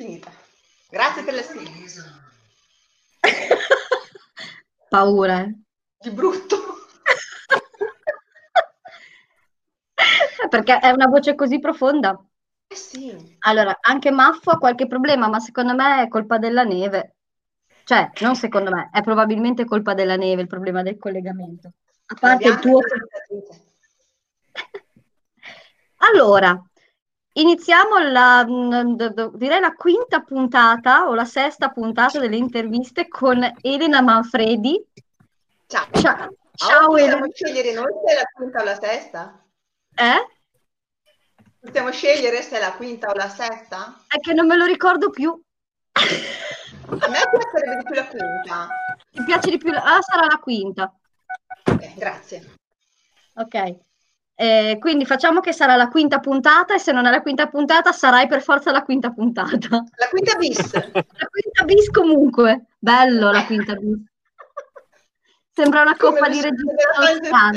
finita. Grazie per le sfide. Paura. eh. Di brutto. Perché è una voce così profonda. Eh sì. Allora, anche Maffo ha qualche problema, ma secondo me è colpa della neve. Cioè, non secondo me, è probabilmente colpa della neve il problema del collegamento. A parte il tuo... Allora, iniziamo la, mm, direi la quinta puntata o la sesta puntata delle interviste con Elena Manfredi. Ciao. Ciao, Ah, ciao possiamo Elena. scegliere noi se è la quinta o la sesta? Eh? Possiamo scegliere se è la quinta o la sesta? È che non me lo ricordo più. A me piacerebbe di più la quinta. Mi piace di più. la- Ah, sarà la quinta. Ok, grazie. Ok. Eh, quindi facciamo che sarà la quinta puntata e se non è la quinta puntata sarai per forza la quinta puntata. La quinta bis. La quinta bis comunque. Bello la quinta bis. Sembra una Come coppa di regista.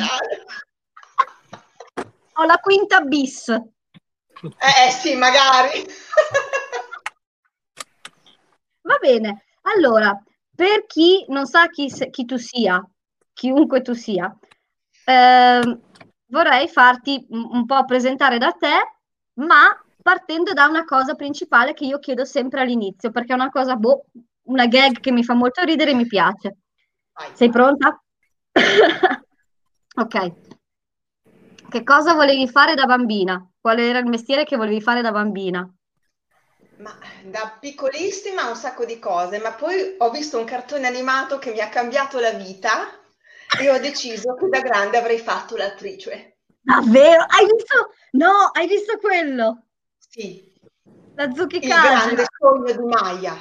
Ho la quinta bis. Eh, eh, sì, magari. Va bene. Allora, per chi non sa chi, chi tu sia, chiunque tu sia, ehm, vorrei farti un, po' presentare da te, ma partendo da una cosa principale che io chiedo sempre all'inizio, perché è una cosa, boh, una gag che mi fa molto ridere e mi piace. Sei pronta? Ok. Che cosa volevi fare da bambina? Qual era il mestiere che volevi fare da bambina? Ma da piccolissima un sacco di cose, ma poi ho visto un cartone animato che mi ha cambiato la vita e ho deciso che da grande avrei fatto l'attrice. Davvero? Hai visto? No, hai visto quello? Sì, La Zucchi il grande sogno di Maya.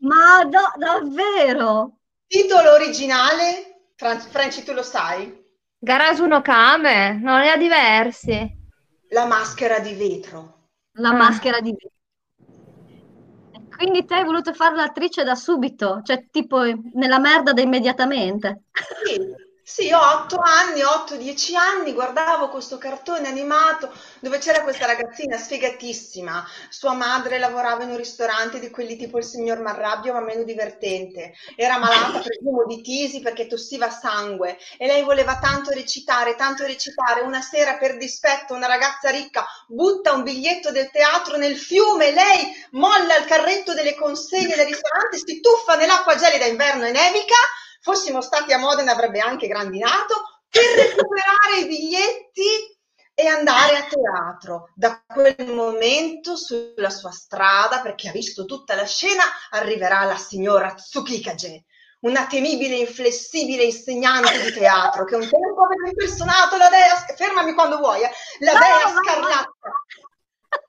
Ma no, davvero? Titolo originale, Fran- Franci, tu lo sai? Garage no Kame, non ne ha diversi. La maschera di vetro. La Ah. maschera di vetro. Quindi te hai voluto fare l'attrice da subito, cioè tipo nella merda da immediatamente. Sì, sì, ho otto anni, otto, dieci anni, guardavo questo cartone animato dove c'era questa ragazzina sfigatissima. Sua madre lavorava in un ristorante di quelli tipo il signor Marrabbio, ma meno divertente. Era malata, presumo, di tisi perché tossiva sangue e lei voleva tanto recitare, tanto recitare. Una sera, per dispetto, una ragazza ricca butta un biglietto del teatro nel fiume. Lei molla il carretto delle consegne del ristorante, si tuffa nell'acqua gelida inverno e nevica fossimo stati a Modena avrebbe anche grandinato per recuperare i biglietti e andare a teatro. Da quel momento sulla sua strada, perché ha visto tutta la scena, arriverà la signora Tsukikage, una temibile, inflessibile insegnante di teatro che un tempo aveva impersonato la dea, fermami quando vuoi, eh, la dea scarlatta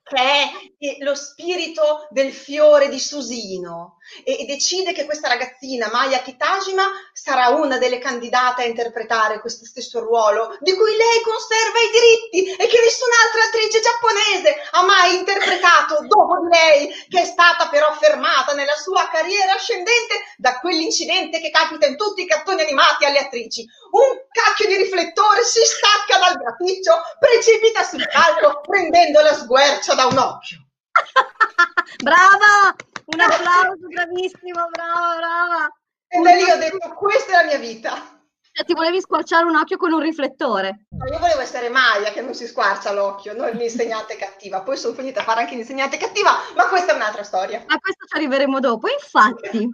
che è lo spirito del fiore di Susino e, e decide che questa ragazzina, Maya Kitajima, sarà una delle candidate a interpretare questo stesso ruolo di cui lei conserva i diritti e che nessun'altra attrice giapponese ha mai interpretato dopo di lei, che è stata però fermata nella sua carriera ascendente da quell'incidente che capita in tutti i cartoni animati alle attrici. Un cacchio di riflettore si stacca dal graticcio, precipita sul palco prendendo la sguercia da un occhio. Brava! Un applauso, bravissima, brava, brava. E da lì ho detto, questa è la mia vita. Cioè, ti volevi squarciare un occhio con un riflettore. No, Io volevo essere Maya che non si squarcia l'occhio, non l'insegnante cattiva. Poi sono finita a fare anche l'insegnante cattiva, ma questa è un'altra storia. A questo ci arriveremo dopo. Infatti,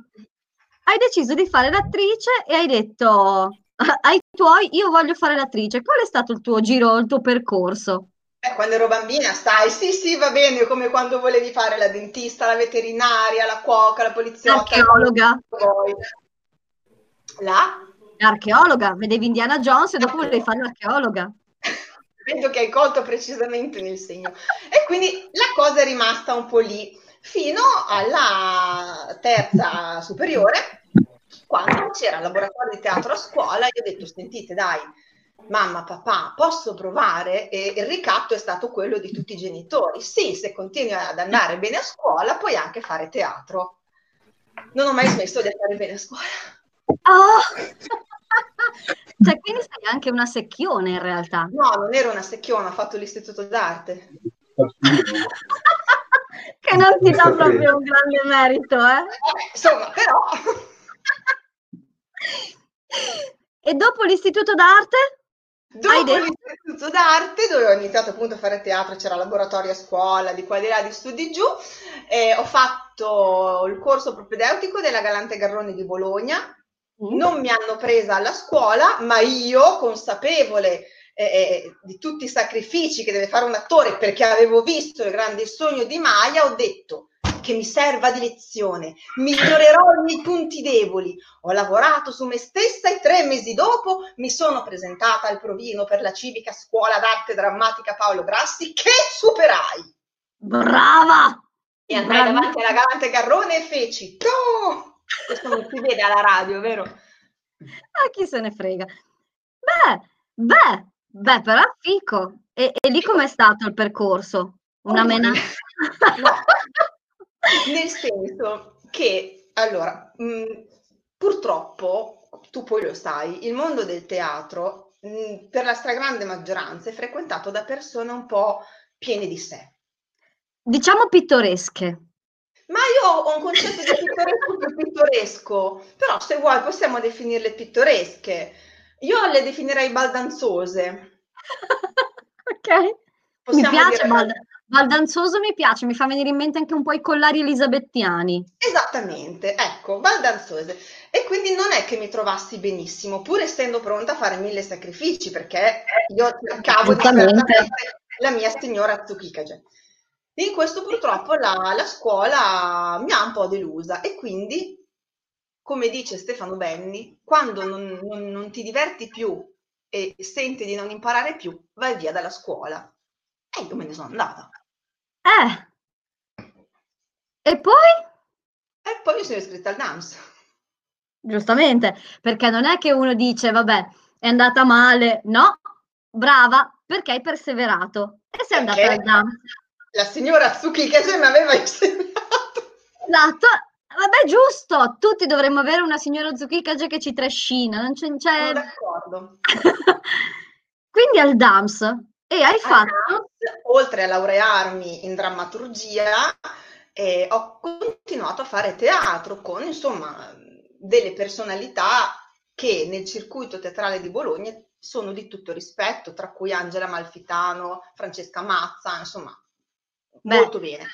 hai deciso di fare l'attrice e hai detto ai tuoi, io voglio fare l'attrice. Qual è stato il tuo giro, il tuo percorso? Eh, quando ero bambina, stai, sì, sì, va bene, come quando volevi fare la dentista, la veterinaria, la cuoca, la poliziotta. L'archeologa. La? L'archeologa, vedevi Indiana Jones e dopo volevi fare l'archeologa. Vedo che hai colto precisamente nel segno. E quindi la cosa è rimasta un po' lì fino alla terza superiore, quando c'era il laboratorio di teatro a scuola, io ho detto, sentite, dai, mamma, papà, posso provare? E il ricatto è stato quello di tutti i genitori. Sì, se continui ad andare bene a scuola, puoi anche fare teatro. Non ho mai smesso di andare bene a scuola. Oh! cioè, quindi sei anche una secchione in realtà. No, non ero una secchiona, ho fatto l'istituto d'arte. che non ti dà proprio un grande merito, eh? Insomma, però... e dopo l'istituto d'arte? Dopo l'istituto d'arte, dove ho iniziato appunto a fare teatro, c'era laboratorio a scuola, di qua e di là, di su di giù, e ho fatto il corso propedeutico della Galante Garrone di Bologna. Mm. Non mi hanno presa alla scuola, ma io, consapevole eh, eh, di tutti i sacrifici che deve fare un attore, perché avevo visto il grande sogno di Maya, ho detto che mi serva di lezione, migliorerò i miei punti deboli. Ho lavorato su me stessa e tre mesi dopo mi sono presentata al provino per la civica scuola d'arte drammatica Paolo Grassi che superai. Brava! E andai Bravi. davanti alla galante Garrone e feci no! Questo non si vede alla radio, vero? Ah, chi se ne frega. Beh, beh, beh, però fico. E, e lì com'è stato il percorso? Una oh, mena... No. Nel senso che, allora, mh, mm, purtroppo, tu poi lo sai, il mondo del teatro, mh, mm, per la stragrande maggioranza, è frequentato da persone un po' piene di sé. Diciamo pittoresche. Ma io ho un concetto di pittoresco più pittoresco, però se vuoi possiamo definirle pittoresche. Io le definirei baldanzose. ok. Possiamo Mi piace baldanzose. Valdanzoso mi piace, mi fa venire in mente anche un po' i collari elisabettiani. Esattamente, ecco, Valdanzose. E quindi non è che mi trovassi benissimo, pur essendo pronta a fare mille sacrifici, perché io cercavo disperatamente la mia signora Tsukikage. In questo purtroppo la, la scuola mi ha un po' delusa e quindi, come dice Stefano Benni, quando non, non, non ti diverti più e senti di non imparare più, vai via dalla scuola. E io me ne sono andata. Eh. E poi? E poi mi sono iscritta al DAMS. Giustamente, perché non è che uno dice, vabbè, è andata male. No, brava, perché hai perseverato. E sei andata al DAMS. La signora Tsuki che se mi aveva insegnato. Esatto. Vabbè, giusto, tutti dovremmo avere una signora Tsukikage che ci trascina, non c'è... c'è... Sono d'accordo. Quindi al DAMS, e hai fatto? Oltre a laurearmi in drammaturgia, eh, ho continuato a fare teatro con, insomma, delle personalità che nel circuito teatrale di Bologna sono di tutto rispetto, tra cui Angela Malfitano, Francesca Mazza, insomma, Beh. molto bene.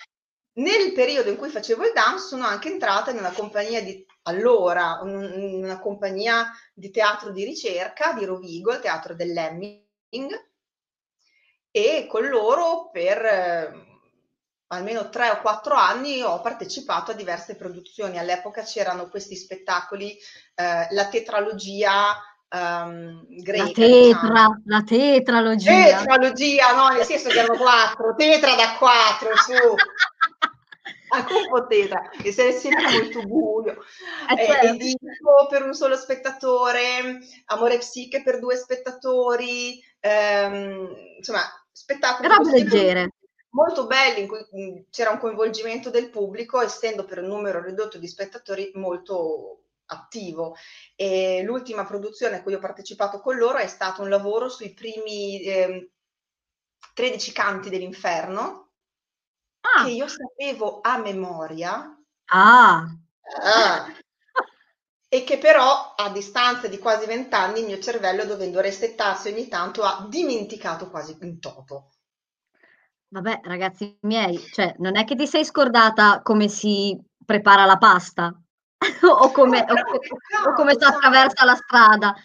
Nel periodo in cui facevo il dance sono anche entrata in una compagnia di allora, una compagnia di teatro di ricerca di Rovigo, il teatro dell'Emming, e con loro per eh, almeno tre o quattro anni ho partecipato a diverse produzioni. All'epoca c'erano questi spettacoli, eh, la tetralogia um, greca. La tetra, diciamo. la tetralogia. Tetralogia, no, nel senso che erano quattro, tetra da quattro, su. anche un po' tetra, che se sempre molto buio. Eh, certo. Edipo per un solo spettatore, Amore Psiche per due spettatori, ehm, insomma, spettacoli robe leggere molto belli in cui mh, c'era un coinvolgimento del pubblico essendo per un numero ridotto di spettatori molto attivo e l'ultima produzione a cui ho partecipato con loro è stato un lavoro sui primi eh, 13 canti dell'inferno ah. che io sapevo a memoria ah. ah e che però a distanza di quasi vent'anni il mio cervello, dovendo resettarsi ogni tanto, ha dimenticato quasi in toto. Vabbè, ragazzi miei, cioè, non è che ti sei scordata come si prepara la pasta o come, no, o, o come si attraversa la strada.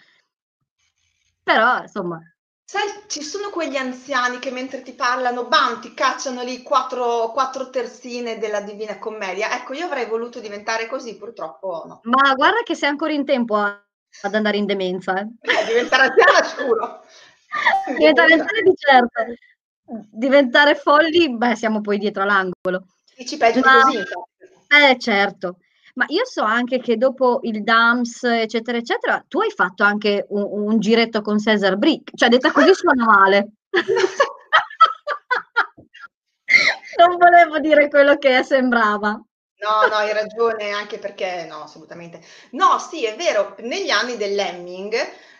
Però, insomma, Sai, ci sono quegli anziani che mentre ti parlano, bam, ti cacciano lì quattro, quattro terzine della Divina Commedia. Ecco, io avrei voluto diventare così, purtroppo no. Ma guarda che sei ancora in tempo a, ad andare in demenza. Eh. Eh, diventare anziana sicuro. diventare anziana di certo. Diventare folli, beh, siamo poi dietro l'angolo. Dici peggio Ma, di così. Eh, certo. Ma io so anche che dopo il DAMS, eccetera, eccetera, tu hai fatto anche un, un giretto con Cesar Brick, cioè detta così suona male. non volevo dire quello che sembrava. No, no, hai ragione, anche perché no, assolutamente. No, sì, è vero, negli anni dell'Emming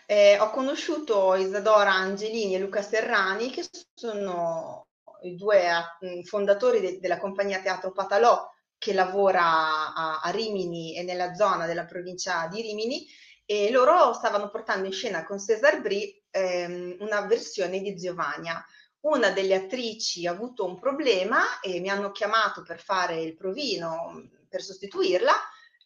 eh, ho conosciuto Isadora Angelini e Luca Serrani, che sono i due uh, fondatori de- della compagnia Teatro Patalò che lavora a, a Rimini e nella zona della provincia di Rimini e loro stavano portando in scena con Cesar Brie ehm, una versione di Giovanna. Una delle attrici ha avuto un problema e mi hanno chiamato per fare il provino per sostituirla,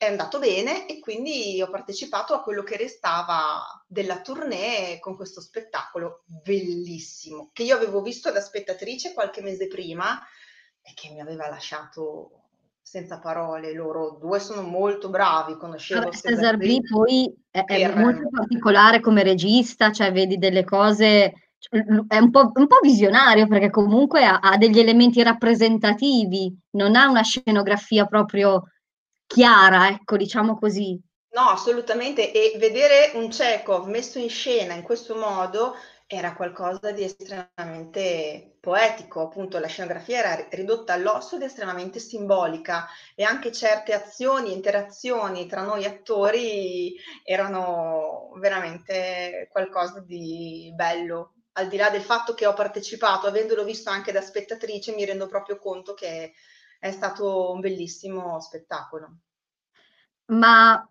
è andato bene e quindi ho partecipato a quello che restava della tournée con questo spettacolo bellissimo che io avevo visto da spettatrice qualche mese prima e che mi aveva lasciato senza parole, loro due sono molto bravi, conoscevo Vabbè, Cesar Brie poi è, è molto particolare come regista, cioè vedi delle cose, è un po', un po visionario perché comunque ha, ha, degli elementi rappresentativi, non ha una scenografia proprio chiara, ecco, diciamo così. No, assolutamente, e vedere un Chekhov messo in scena in questo modo era qualcosa di estremamente poetico, appunto la scenografia era ridotta all'osso ed estremamente simbolica e anche certe azioni, interazioni tra noi attori erano veramente qualcosa di bello. Al di là del fatto che ho partecipato, avendolo visto anche da spettatrice, mi rendo proprio conto che è stato un bellissimo spettacolo. Ma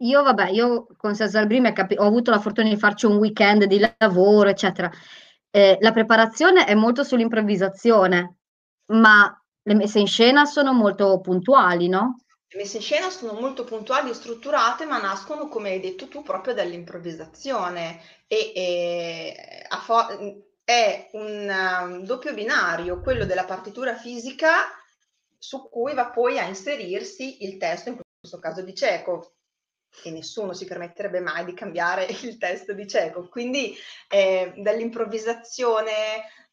io, vabbè, io con Cesar Brim capi- ho avuto la fortuna di farci un weekend di lavoro, eccetera. Eh, la preparazione è molto sull'improvvisazione, ma le messe in scena sono molto puntuali, no? Le messe in scena sono molto puntuali e strutturate, ma nascono, come hai detto tu, proprio dall'improvvisazione. E, e fo- è un um, doppio binario, quello della partitura fisica su cui va poi a inserirsi il testo, in questo caso di Cieco e nessuno si permetterebbe mai di cambiare il testo di cieco. Quindi eh, dall'improvvisazione,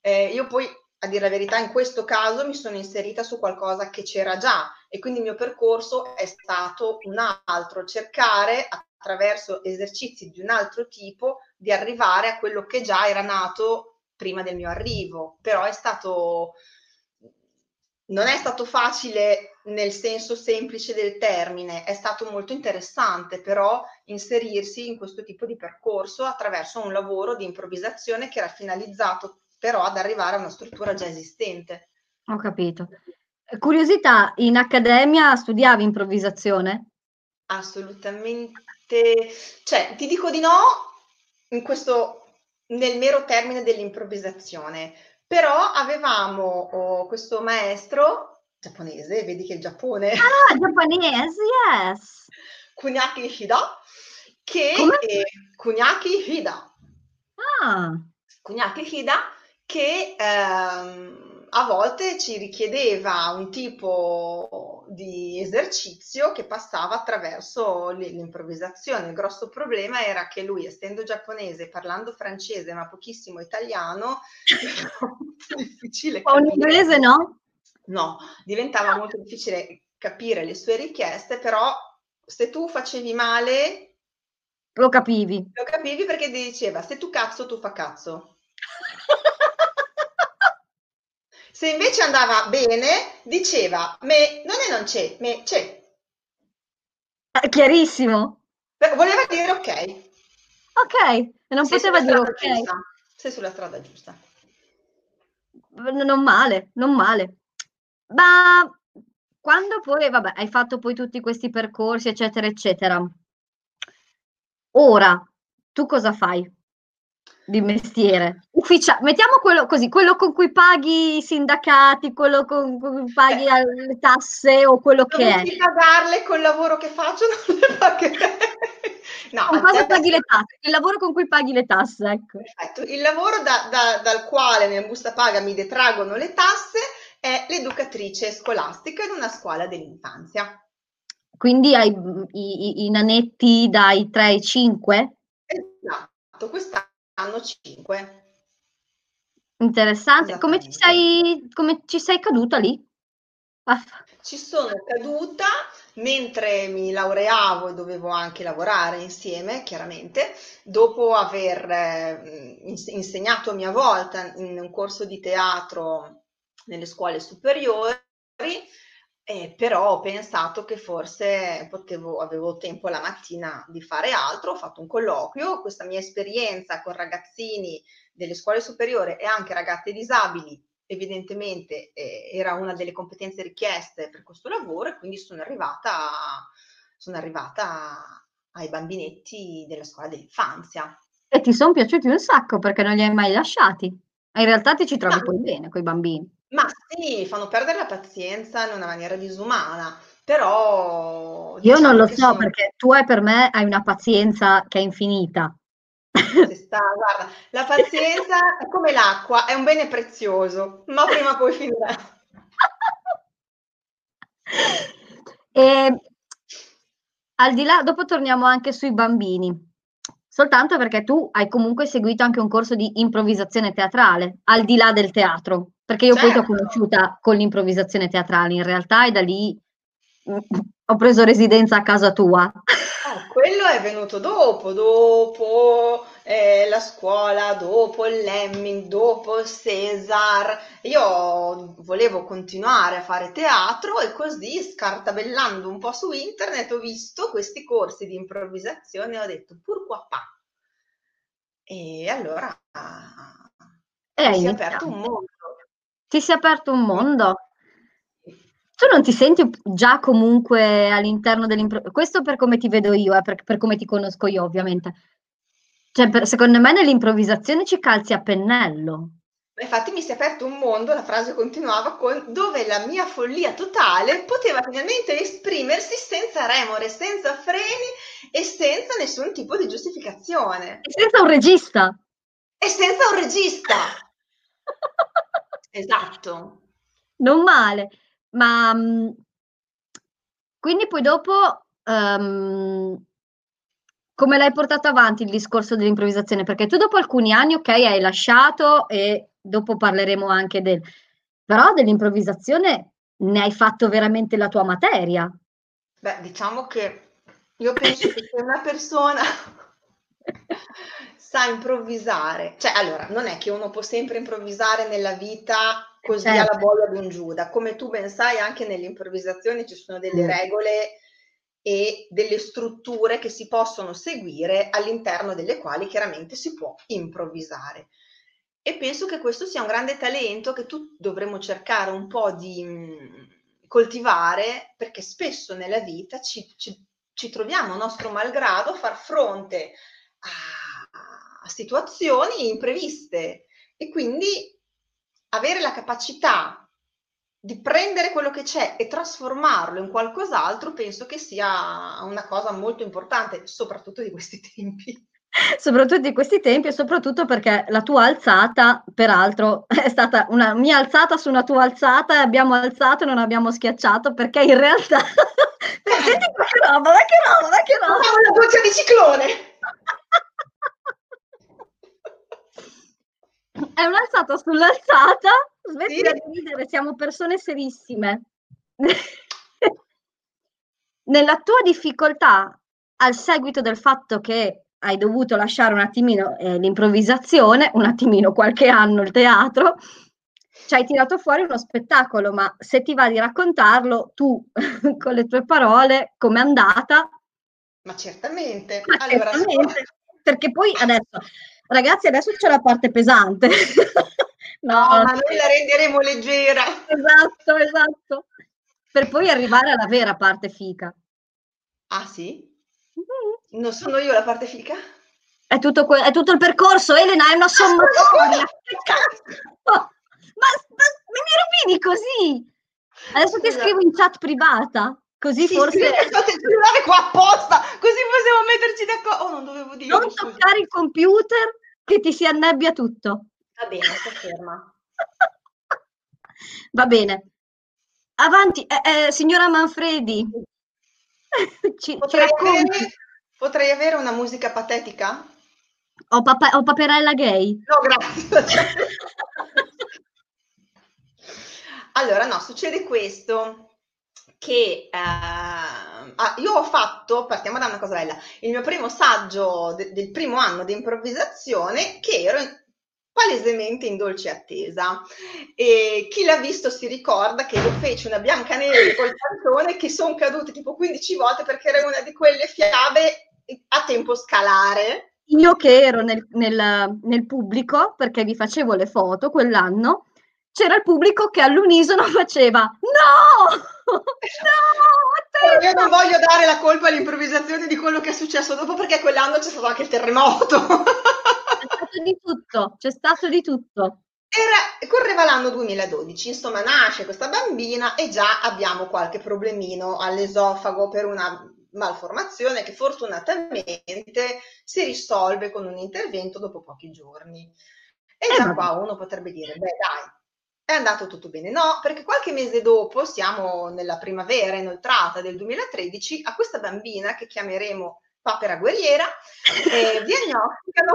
eh, io poi a dire la verità in questo caso mi sono inserita su qualcosa che c'era già e quindi il mio percorso è stato un altro, cercare attraverso esercizi di un altro tipo di arrivare a quello che già era nato prima del mio arrivo, però è stato non è stato facile nel senso semplice del termine, è stato molto interessante però inserirsi in questo tipo di percorso attraverso un lavoro di improvvisazione che era finalizzato però ad arrivare a una struttura già esistente. Ho capito. Curiosità, in accademia studiavi improvvisazione? Assolutamente, cioè ti dico di no in questo, nel mero termine dell'improvvisazione, però avevamo oh, questo maestro giapponese, vedi che il Giappone... Ah, giapponese, yes! Kunyaki Hida, che... Eh, Kunyaki Hida. Ah! Kunyaki Hida, che ehm, a volte ci richiedeva un tipo di esercizio che passava attraverso l'improvvisazione. Il grosso problema era che lui, essendo giapponese, parlando francese ma pochissimo italiano, era molto difficile. Ma un inglese no? No, diventava molto difficile capire le sue richieste, però se tu facevi male... Lo capivi. Lo capivi perché ti diceva, se tu cazzo, tu fa cazzo. Se invece andava bene, diceva, me non è non c'è, me c'è. È chiarissimo. Voleva dire ok. Ok, e non Sei poteva dire ok. Giusta. Sei sulla strada giusta. Non male, non male. Ma quando poi, vabbè, hai fatto poi tutti questi percorsi, eccetera, eccetera. Ora, tu cosa fai? di mestiere. Ufficia- mettiamo quello così, quello con cui paghi i sindacati, quello con cui paghi le tasse o quello che è. Non pagarle col lavoro che faccio, non le pagherei. No, con cosa paghi le tasse? Il lavoro con cui paghi le tasse, ecco. Perfetto. Il lavoro da, da, dal quale nella busta paga mi detraggono le tasse è l'educatrice scolastica in una scuola dell'infanzia. Quindi hai i, i, i nanetti dai 3 ai 5? Esatto, quest'anno hanno 5. Interessante. Come ci sei, come ci sei caduta lì? Ah. Ci sono caduta mentre mi laureavo e dovevo anche lavorare insieme, chiaramente, dopo aver eh, insegnato a mia volta in un corso di teatro nelle scuole superiori, eh, però ho pensato che forse potevo, avevo tempo la mattina di fare altro, ho fatto un colloquio, questa mia esperienza con ragazzini delle scuole superiori e anche ragazze disabili evidentemente eh, era una delle competenze richieste per questo lavoro e quindi sono arrivata, sono arrivata ai bambinetti della scuola dell'infanzia. E ti sono piaciuti un sacco perché non li hai mai lasciati. In realtà ti ci trovi no. poi bene con i bambini. Ma sì, fanno perdere la pazienza in una maniera disumana, però... Io non diciamo lo so sono... perché tu hai per me hai una pazienza che è infinita. Sta, guarda, la pazienza è come l'acqua, è un bene prezioso, ma prima o poi finirà. E, al di là, dopo torniamo anche sui bambini, soltanto perché tu hai comunque seguito anche un corso di improvvisazione teatrale, al di là del teatro, perché io certo. poi ti ho certo. conosciuta con l'improvvisazione teatrale in realtà e da lì mm, ho preso residenza a casa tua. Eh, quello è venuto dopo, dopo eh, la scuola, dopo il Lemming, dopo il Cesar. Io volevo continuare a fare teatro e così, scartabellando un po' su internet, ho visto questi corsi di improvvisazione e ho detto, pur qua pa. E allora eh, si è aperto un mondo. Ti si è aperto un mondo? Tu non ti senti già comunque all'interno dell'improvvisazione? Questo per come ti vedo io, eh, per, per come ti conosco io, ovviamente cioè, per, secondo me nell'improvvisazione ci calzi a pennello. Infatti mi si è aperto un mondo, la frase continuava con dove la mia follia totale poteva finalmente esprimersi senza remore, senza freni e senza nessun tipo di giustificazione. E senza un regista. E senza un regista. esatto. Non male, ma mm, quindi poi dopo um, come l'hai portato avanti il discorso dell'improvvisazione? Perché tu dopo alcuni anni, ok, hai lasciato e dopo parleremo anche del... però dell'improvvisazione ne hai fatto veramente la tua materia. Beh, diciamo che io penso che se una persona sa improvvisare, cioè allora, non è che uno può sempre improvvisare nella vita così certo. alla bolla di un Giuda, come tu ben sai anche nell'improvvisazione ci sono delle mm. regole e delle strutture che si possono seguire all'interno delle quali chiaramente si può improvvisare. E penso che questo sia un grande talento che tu dovremmo cercare un po' di mh, coltivare perché spesso nella vita ci, ci, ci, troviamo nostro malgrado a far fronte a situazioni impreviste e quindi avere la capacità di prendere quello che c'è e trasformarlo in qualcos'altro, penso che sia una cosa molto importante, soprattutto di questi tempi. Soprattutto di questi tempi e soprattutto perché la tua alzata, peraltro, è stata una mia alzata su una tua alzata e abbiamo alzato e non abbiamo schiacciato perché in realtà... Senti che roba, ma che roba, ma che roba! Una doccia di ciclone! È un'alzata sull'alzata Smettila sì. di ridere, siamo persone serissime. Nella tua difficoltà, al seguito del fatto che hai dovuto lasciare un attimino eh, l'improvvisazione, un attimino qualche anno il teatro, ci hai tirato fuori uno spettacolo, ma se ti va di raccontarlo tu con le tue parole, com'è andata? Ma certamente. Ma allora, certamente. Perché poi adesso, ragazzi, adesso c'è la parte pesante. No, no, ma noi la renderemo leggera. Esatto, esatto. Per poi arrivare alla vera parte fica. Ah sì? Mm-hmm. Non sono io la parte fica? È tutto, que- è tutto il percorso, Elena, è una sommatoria. che cazzo? ma, ma mi rovini così? Adesso ti scrivo in chat privata. Così sì, forse. Sì, il cellulare qua apposta, così possiamo metterci d'accordo. Oh, non dovevo dire. Non toccare il computer che ti si annebbia tutto. Va bene, sto ferma. Va bene. Avanti, eh, eh, signora Manfredi. Ci, potrei, ci avere, potrei, avere, una musica patetica? O, papa, o paperella gay? No, grazie. allora, no, succede questo che eh, ah, io ho fatto, partiamo da una cosa bella, il mio primo saggio de, del primo anno di improvvisazione che ero palesemente in dolce attesa. E chi l'ha visto si ricorda che io feci una Biancaneve col cartone che sono cadute tipo 15 volte perché era una di quelle fiabe a tempo scalare. Io che ero nel, nel, nel pubblico, perché vi facevo le foto quell'anno, c'era il pubblico che all'unisono faceva no! no! Io non voglio dare la colpa all'improvvisazione di quello che è successo dopo perché quell'anno c'è stato anche il terremoto. c'è stato di tutto, c'è stato di tutto. Era, correva l'anno 2012, insomma nasce questa bambina e già abbiamo qualche problemino all'esofago per una malformazione che fortunatamente si risolve con un intervento dopo pochi giorni. E già qua uno potrebbe dire, beh dai, è andato tutto bene. No, perché qualche mese dopo, siamo nella primavera inoltrata del 2013, a questa bambina che chiameremo papera guerriera, eh, diagnosticano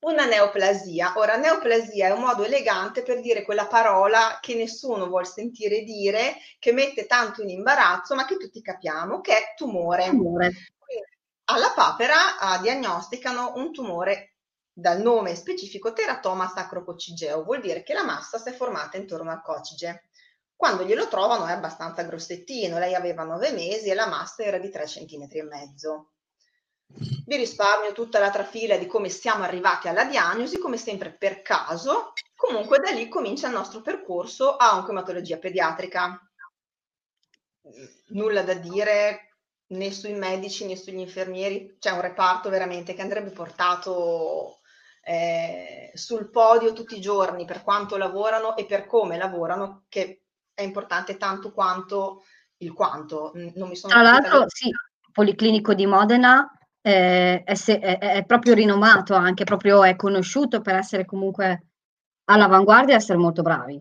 una neoplasia. Ora, neoplasia è un modo elegante per dire quella parola che nessuno vuole sentire dire, che mette tanto in imbarazzo, ma che tutti capiamo, che è tumore. tumore. alla papera ah, diagnosticano un tumore dal nome specifico teratoma sacrococigeo, vuol dire che la massa si è formata intorno al cocige. Quando glielo trovano è abbastanza grossettino, lei aveva nove mesi e la massa era di 3 cm e mezzo. Vi risparmio tutta la trafila di come siamo arrivati alla diagnosi, come sempre per caso. Comunque da lì comincia il nostro percorso a oncomatologia pediatrica. Nulla da dire né sui medici né sugli infermieri, c'è un reparto veramente che andrebbe portato eh, sul podio tutti i giorni per quanto lavorano e per come lavorano, che è importante tanto quanto il quanto. Non mi sono Tra l'altro, sì, Policlinico di Modena eh, è, è, è, proprio rinomato, anche proprio è conosciuto per essere comunque all'avanguardia e essere molto bravi.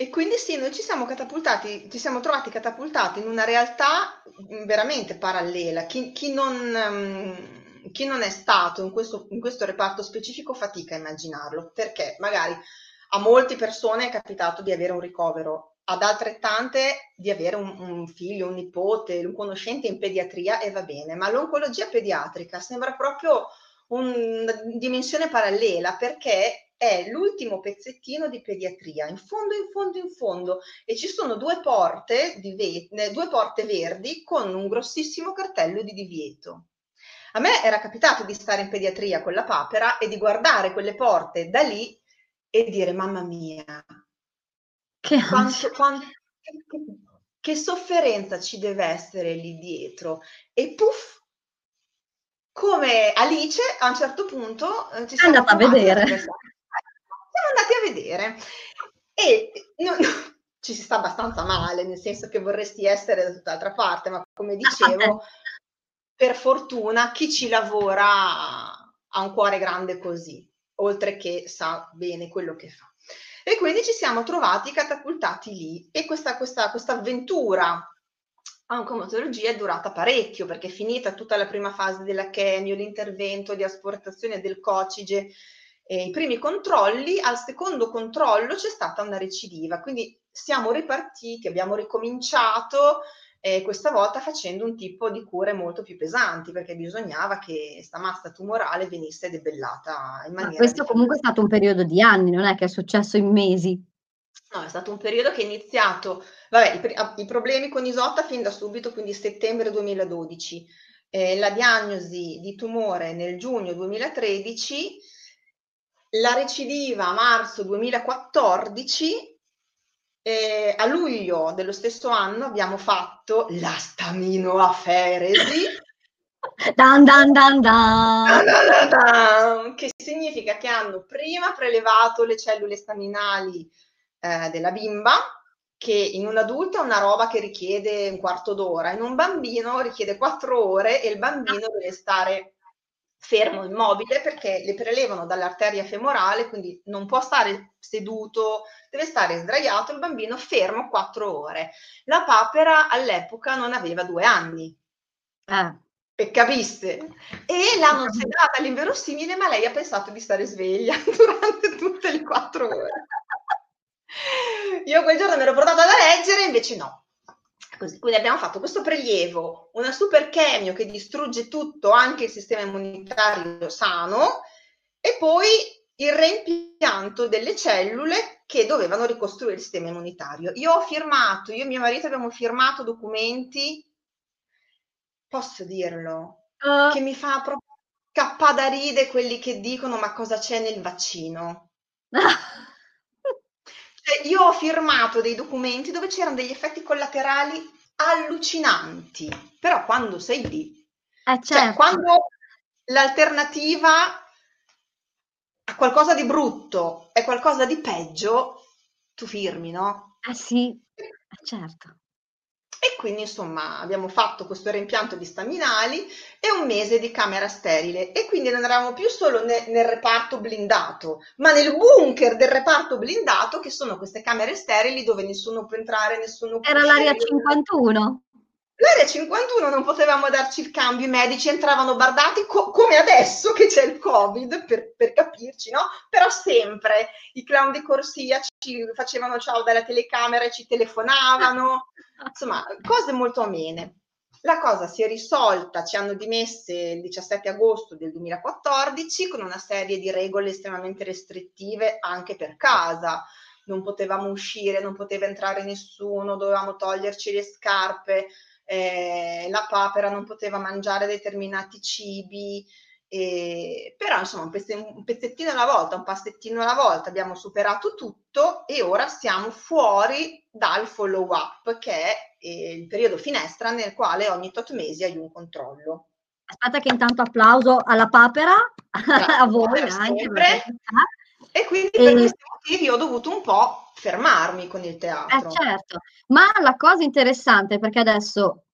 E quindi sì, noi ci siamo catapultati, ci siamo trovati catapultati in una realtà veramente parallela. Chi, chi non... Um, chi non è stato in questo, in questo reparto specifico fatica a immaginarlo, perché magari a molte persone è capitato di avere un ricovero, ad altrettante di avere un, un, figlio, un nipote, un conoscente in pediatria e va bene, ma l'oncologia pediatrica sembra proprio una dimensione parallela perché è l'ultimo pezzettino di pediatria, in fondo, in fondo, in fondo, e ci sono due porte, di ve- due porte verdi con un grossissimo cartello di divieto. A me era capitato di stare in pediatria con la papera e di guardare quelle porte da lì e dire mamma mia, che, quanto, quanto, che, sofferenza ci deve essere lì dietro. E puff, come Alice a un certo punto eh, ci siamo andata a vedere. Siamo andati a vedere e no, no, ci si sta abbastanza male, nel senso che vorresti essere da tutt'altra parte, ma come dicevo, per fortuna chi ci lavora ha un cuore grande così, oltre che sa bene quello che fa. E quindi ci siamo trovati catapultati lì e questa, questa, questa avventura oncomatologia è durata parecchio perché finita tutta la prima fase della chemio, l'intervento di asportazione del cocige, e i primi controlli, al secondo controllo c'è stata una recidiva, quindi siamo ripartiti, abbiamo ricominciato e questa volta facendo un tipo di cure molto più pesanti perché bisognava che questa massa tumorale venisse debellata in maniera... Ma questo comunque è stato un periodo di anni, non è che è successo in mesi. No, è stato un periodo che è iniziato, vabbè, i, i problemi con Isotta fin da subito, quindi settembre 2012, eh, la diagnosi di tumore nel giugno 2013, la recidiva a marzo 2014 e a luglio dello stesso anno abbiamo fatto la staminoaferesi. Dan, dan, dan, dan. Dan, dan, che significa che hanno prima prelevato le cellule staminali eh, della bimba, che in un adulto è una roba che richiede un quarto d'ora, in un bambino richiede quattro ore e il bambino deve stare fermo, immobile, perché le prelevano dall'arteria femorale, quindi non può stare seduto, deve stare sdraiato il bambino fermo quattro ore. La papera all'epoca non aveva due anni. Ah. E capisse? E l'hanno sedata all'inverosimile, ma lei ha pensato di stare sveglia durante tutte le quattro ore. Io quel giorno mi ero portata da leggere, invece no. Così, quindi abbiamo fatto questo prelievo, una super chemio che distrugge tutto, anche il sistema immunitario sano, e poi il reimpianto delle cellule che dovevano ricostruire il sistema immunitario. Io ho firmato, io e mio marito abbiamo firmato documenti, posso dirlo, uh. che mi fa proprio cappare da ride quelli che dicono ma cosa c'è nel vaccino. Cioè, io ho firmato dei documenti dove c'erano degli effetti collaterali allucinanti, però quando sei lì, Eh, cioè certo. quando l'alternativa a qualcosa di brutto è qualcosa di peggio, tu firmi, no? Eh sì, eh, certo. E quindi insomma abbiamo fatto questo reimpianto di staminali e un mese di camera sterile e quindi non eravamo più solo ne- nel reparto blindato, ma nel bunker del reparto blindato che sono queste camere sterili dove nessuno può entrare, nessuno può Era l'area uscire. 51. L'area 51 non potevamo darci il cambio, i medici entravano bardati co- come adesso che c'è il Covid, per, per capirci, no? Però sempre i clown di corsia ci facevano ciao dalla telecamera e ci telefonavano, insomma, cose molto amene. La cosa si è risolta, ci hanno dimesse il 17 agosto del 2014 con una serie di regole estremamente restrittive anche per casa. Non potevamo uscire, non poteva entrare nessuno, dovevamo toglierci le scarpe, eh, la papera non poteva mangiare determinati cibi, eh, però insomma un, pezze- un pezzettino alla volta, un passettino alla volta abbiamo superato tutto e ora siamo fuori dal follow up che è eh, il periodo finestra nel quale ogni tot mesi hai un controllo. Aspetta che intanto applauso alla papera, a voi anche. perché- E quindi E- per questi motivi ho dovuto un po' fermarmi con il Eh teatro. certo, ma la cosa interessante perché adesso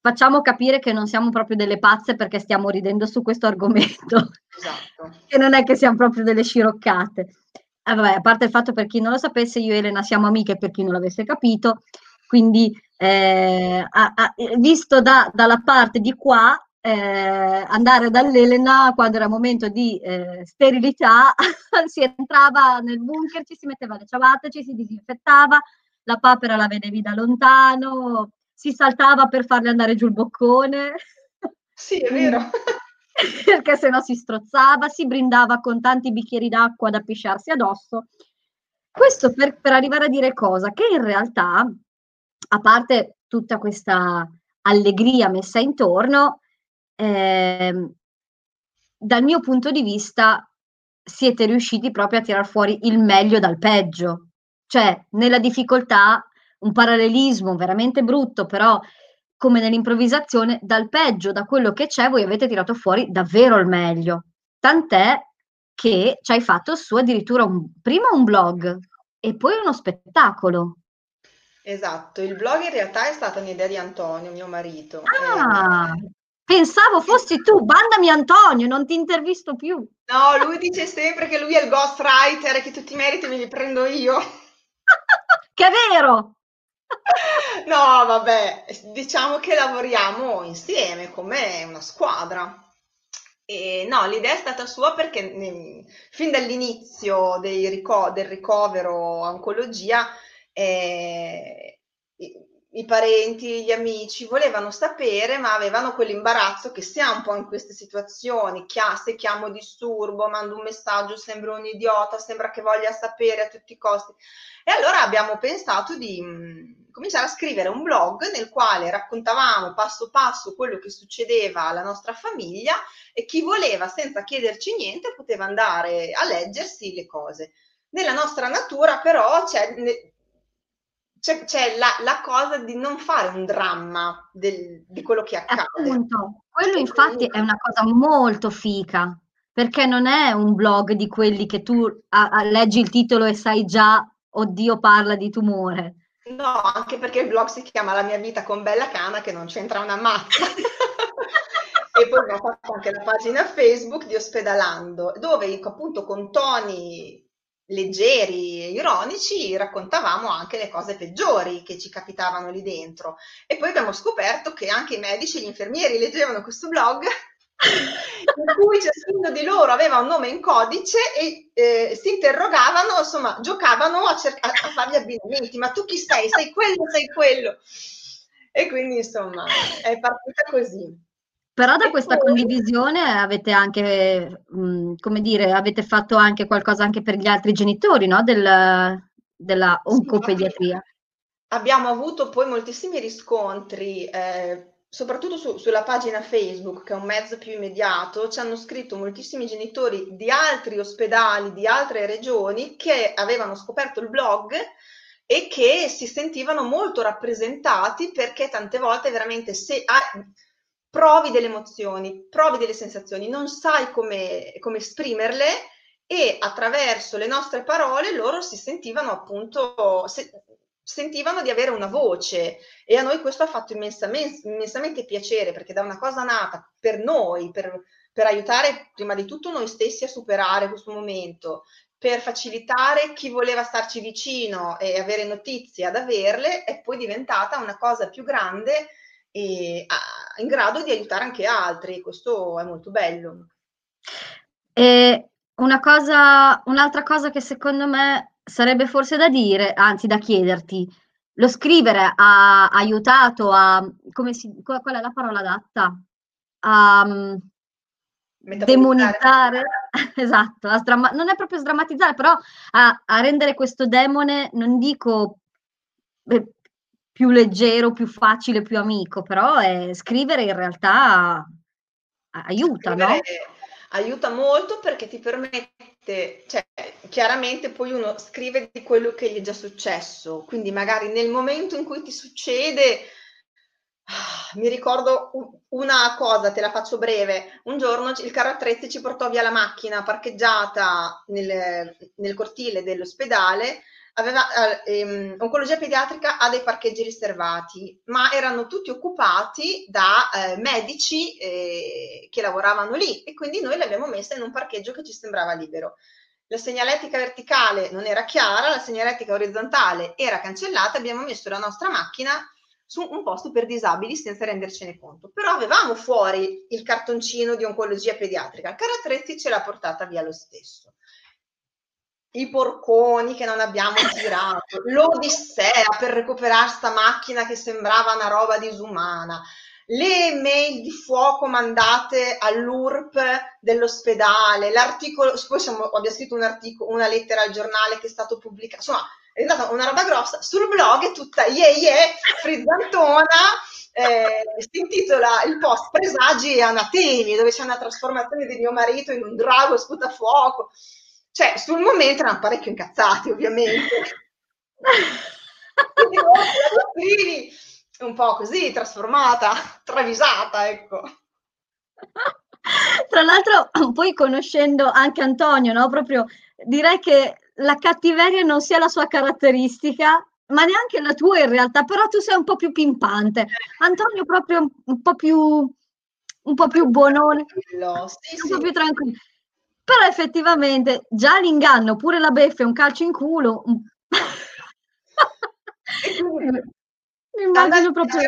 facciamo capire che non siamo proprio delle pazze perché stiamo ridendo su questo argomento, Esatto. che non è che siamo proprio delle sciroccate. Eh, vabbè, a parte il fatto per chi non lo sapesse, io e Elena siamo amiche per chi non l'avesse capito, quindi eh, a- a- visto da- dalla parte di qua, eh, andare dall'Elena quando era momento di eh, sterilità, si entrava nel bunker, ci si metteva le ciabatte, ci si disinfettava, la papera la vedevi da lontano, si saltava per farle andare giù il boccone. Sì, è vero. perché sennò si strozzava, si brindava con tanti bicchieri d'acqua da pisciarsi addosso. Questo per, per arrivare a dire cosa? Che in realtà, a parte tutta questa allegria messa intorno, ehm, dal mio punto di vista siete riusciti proprio a tirar fuori il meglio dal peggio. Cioè, nella difficoltà, un parallelismo veramente brutto, però come nell'improvvisazione, dal peggio, da quello che c'è, voi avete tirato fuori davvero il meglio. Tant'è che ci hai fatto su addirittura un, prima un blog e poi uno spettacolo. Esatto, il blog in realtà è stata un'idea di Antonio, mio marito. Ah, Eh, pensavo fossi tu, bandami Antonio, non ti intervisto più. no, lui dice sempre che lui è il ghostwriter e che tutti i meriti me li prendo io. che è vero! No, vabbè, diciamo che lavoriamo insieme come una squadra. E no, l'idea è stata sua perché ne- fin dall'inizio rico- del ricovero oncologia eh, i, parenti, gli amici volevano sapere, ma avevano quell'imbarazzo che si ha un po' in queste situazioni. Chia- se chiamo disturbo, mando un messaggio, sembra un idiota, sembra che voglia sapere a tutti i costi. E allora abbiamo pensato di mh, cominciare a scrivere un blog nel quale raccontavamo passo passo quello che succedeva alla nostra famiglia e chi voleva senza chiederci niente poteva andare a leggersi le cose. Nella nostra natura però c'è, c'è- c'è la, la cosa di non fare un dramma del- di quello che accade. Appunto, quello infatti è una cosa molto fica, perché non è un blog di quelli che tu a- a- leggi il titolo e sai già, oddio, parla di tumore. No, anche perché il blog si chiama La mia vita con Bella Cana che non c'entra una mazza. e poi abbiamo fatto anche la pagina Facebook di Ospedalando, dove appunto con toni leggeri e ironici raccontavamo anche le cose peggiori che ci capitavano lì dentro. E poi abbiamo scoperto che anche i medici e gli infermieri leggevano questo blog in cui ciascuno di loro aveva un nome in codice e eh, si interrogavano, insomma, giocavano a, cer- a, a fare gli abbinamenti. Ma tu chi sei? Sei quello, sei quello. E quindi, insomma, è partita così. Però da E questa poi- condivisione avete anche, mh, come dire, avete fatto anche qualcosa anche per gli altri genitori, no? Del- della Sì, oncopediatria. Abbiamo avuto poi moltissimi riscontri, eh, soprattutto su, sulla pagina Facebook, che è un mezzo più immediato, ci hanno scritto moltissimi genitori di altri ospedali, di altre regioni, che avevano scoperto il blog e che si sentivano molto rappresentati perché tante volte veramente se hai, provi delle emozioni, provi delle sensazioni, non sai come, come esprimerle e attraverso le nostre parole loro si sentivano appunto, se, sentivano di avere una voce. E a noi questo ha fatto immensamente, immensamente piacere perché da una cosa nata per noi, per, per aiutare prima di tutto noi stessi a superare questo momento, per facilitare chi voleva starci vicino e avere notizie ad averle, è poi diventata una cosa più grande e in grado di aiutare anche altri. Questo è molto bello. E una cosa, un'altra cosa che secondo me sarebbe forse da dire, anzi da chiederti, lo scrivere ha aiutato a, come si, qual è la parola adatta? A um, demonizzare, esatto, a stramma- non è proprio sdrammatizzare, però a, a, rendere questo demone, non dico eh, più leggero, più facile, più amico, però è, scrivere in realtà aiuta, scrivere no? Aiuta molto perché ti permette, cioè chiaramente poi uno scrive di quello che gli è già successo, quindi magari nel momento in cui ti succede, ah, mi ricordo una cosa, te la faccio breve, un giorno il carro attrezzi ci portò via la macchina parcheggiata nel, nel cortile dell'ospedale aveva, eh, ehm, oncologia pediatrica ha dei parcheggi riservati, ma erano tutti occupati da eh, medici eh, che lavoravano lì e quindi noi l'abbiamo messa in un parcheggio che ci sembrava libero. La segnaletica verticale non era chiara, la segnaletica orizzontale era cancellata, abbiamo messo la nostra macchina su un posto per disabili senza rendercene conto. Però avevamo fuori il cartoncino di oncologia pediatrica, il carattrezzi ce l'ha portata via lo stesso i porconi che non abbiamo girato, l'odissea per recuperare sta macchina che sembrava una roba disumana, le mail di fuoco mandate all'URP dell'ospedale, l'articolo, poi siamo, abbiamo scritto un articolo, una lettera al giornale che è stato pubblicato, insomma è stata una roba grossa, sul blog è tutta yeah yeah, frizzantona, eh, si intitola il post Presagi e anatemi, dove c'è una trasformazione di mio marito in un drago sputafuoco, cioè, sul momento erano parecchio incazzati, ovviamente. Quindi, un po' così, trasformata, travisata, ecco. Tra l'altro, poi conoscendo anche Antonio, no? Proprio direi che la cattiveria non sia la sua caratteristica, ma neanche la tua in realtà, però tu sei un po' più pimpante. Antonio proprio un po' più un po' più buonone, sì, un po' più tranquillo. Però effettivamente già l'inganno, pure la beffa e un calcio in culo. Immagino proprio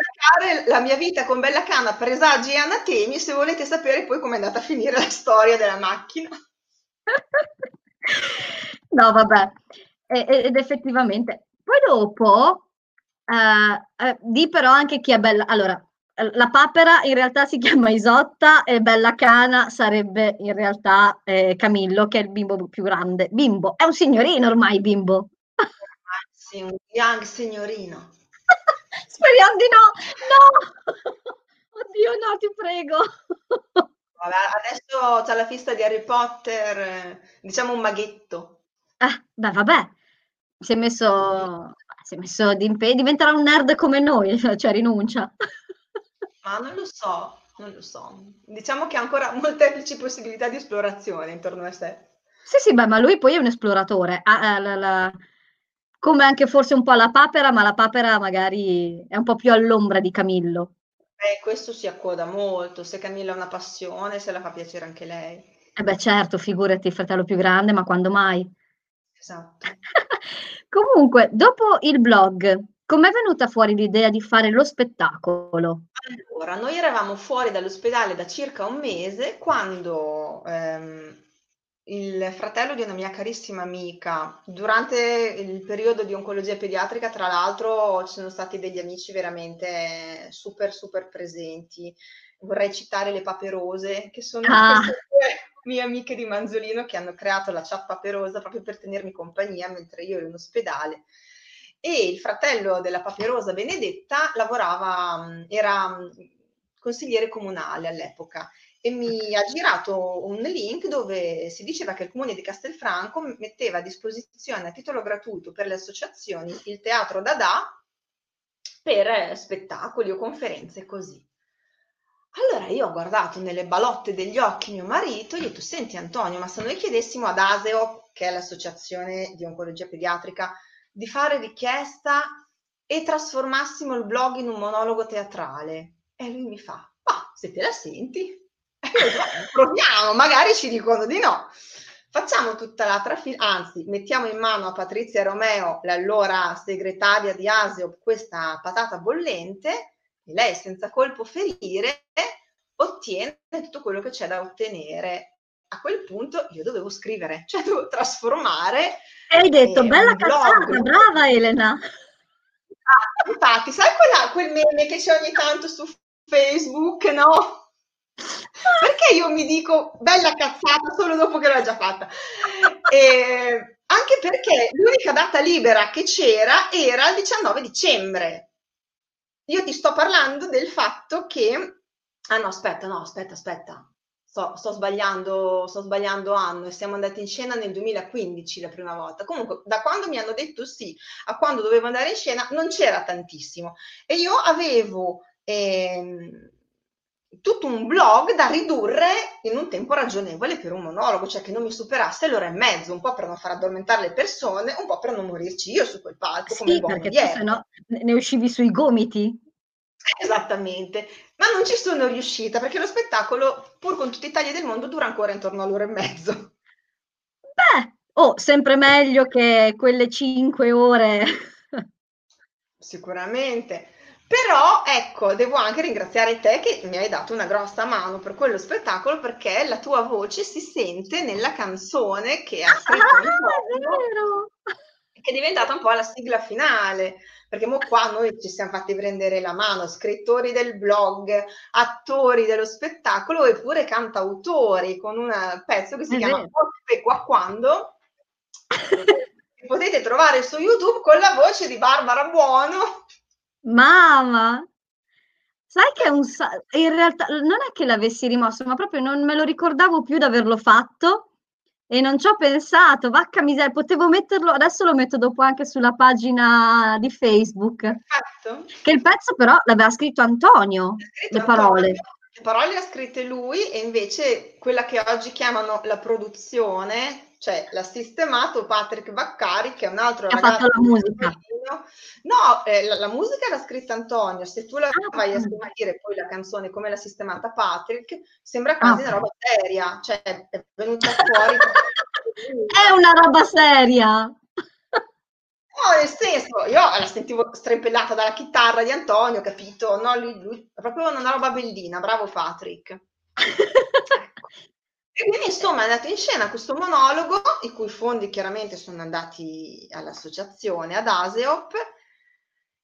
la mia vita con Bella Cana, presagi e anatemi, se volete sapere poi come è andata a finire la storia della macchina. no, vabbè. Ed effettivamente. Poi dopo, eh, eh, di però anche chi è bella. Allora, la papera in realtà si chiama Isotta e Bella Cana sarebbe in realtà eh, Camillo, che è il bimbo più grande. Bimbo, è un signorino ormai, bimbo. Sì, un young signorino. Speriamo di no! No! Oddio, no, ti prego. Vabbè, adesso c'è la festa di Harry Potter, diciamo un maghetto. Ah, beh, vabbè. Si è messo, si è messo d'impegno, diventerà un nerd come noi, cioè rinuncia. Ma non lo so, non lo so. Diciamo che ha ancora molteplici possibilità di esplorazione intorno a sé. Sì, sì, beh, ma lui poi è un esploratore. Ha, la, la, come anche forse un po' la papera, ma la papera magari è un po' più all'ombra di Camillo. Eh, questo si accoda molto. Se Camillo ha una passione, se la fa piacere anche lei. Eh beh, certo, figurati, il fratello più grande, ma quando mai? Esatto. Comunque, dopo il blog, Com'è venuta fuori l'idea di fare lo spettacolo? Allora, noi eravamo fuori dall'ospedale da circa un mese quando ehm, il fratello di una mia carissima amica, durante il periodo di oncologia pediatrica, tra l'altro, ci sono stati degli amici veramente super, super presenti. Vorrei citare le Paperose, che sono ah. queste mie amiche di Manzolino che hanno creato la chat Paperosa proprio per tenermi compagnia mentre io ero in ospedale e il fratello della paperosa Benedetta lavorava, era consigliere comunale all'epoca e mi ha girato un link dove si diceva che il comune di Castelfranco metteva a disposizione a titolo gratuito per le associazioni il teatro Dada per spettacoli o conferenze così. Allora io ho guardato nelle balotte degli occhi mio marito e gli ho detto, senti Antonio, ma se noi chiedessimo ad ASEO, che è l'associazione di oncologia pediatrica, di fare richiesta e trasformassimo il blog in un monologo teatrale? E lui mi fa, ma se te la senti, proviamo, magari ci dicono di no. Facciamo tutta la trafila, anzi, mettiamo in mano a Patrizia Romeo, l'allora segretaria di Asio, questa patata bollente e lei senza colpo ferire ottiene tutto quello che c'è da ottenere. A quel punto io dovevo scrivere, cioè dovevo trasformare. E hai detto, eh, bella cazzata, brava Elena. Infatti, sai quella, quel meme che c'è ogni tanto su Facebook, no? Perché io mi dico bella cazzata solo dopo che l'ho già fatta? E anche perché l'unica data libera che c'era era il 19 dicembre. Io ti sto parlando del fatto che... Ah no, aspetta, no, aspetta, aspetta. Sto, sto, sbagliando, sto sbagliando anno e siamo andati in scena nel 2015 la prima volta. Comunque, da quando mi hanno detto sì a quando dovevo andare in scena, non c'era tantissimo. E io avevo... Ehm, tutto un blog da ridurre in un tempo ragionevole per un monologo, cioè che non mi superasse l'ora e mezzo, un po' per non far addormentare le persone, un po' per non morirci io su quel palco. Sì, perché tu se no ne uscivi sui gomiti. Esattamente, ma non ci sono riuscita perché lo spettacolo, pur con tutti i tagli del mondo, dura ancora intorno all'ora e mezzo. Beh, oh, sempre meglio che quelle cinque ore. Sicuramente. Però ecco, devo anche ringraziare te che mi hai dato una grossa mano per quello spettacolo perché la tua voce si sente nella canzone che ha scritto ah, Antonio, che è diventata un po' la sigla finale. Perché mo qua noi ci siamo fatti prendere la mano, scrittori del blog, attori dello spettacolo e pure cantautori con un pezzo che si è chiama Forse qua quando? Potete trovare su YouTube con la voce di Barbara Buono. Mamma! Sai che è un in realtà non è che l'avessi rimosso, ma proprio non me lo ricordavo più d'averlo fatto e non ci ho pensato. Vacca miseria, potevo metterlo adesso lo metto dopo anche sulla pagina di Facebook. Perfetto. Che il pezzo però l'aveva scritto Antonio, scritto le parole. Antonio. Le parole le ha scritte lui e invece quella che oggi chiamano la produzione, cioè l'ha sistemato Patrick Baccari, che è un altro ha ragazzo. Ha fatto la musica. No, eh, la, la, musica l'ha scritta Antonio, se tu la ah, vai a sentire poi la canzone come l'ha sistemata Patrick, sembra quasi ah. una roba seria, cioè è venuta fuori. è una roba seria! No, nel senso, io la sentivo strempellata dalla chitarra di Antonio, capito? No, lui, lui è proprio una roba bellina, bravo Patrick. E quindi insomma è andato in scena questo monologo, i cui fondi chiaramente sono andati all'associazione, ad Aseop,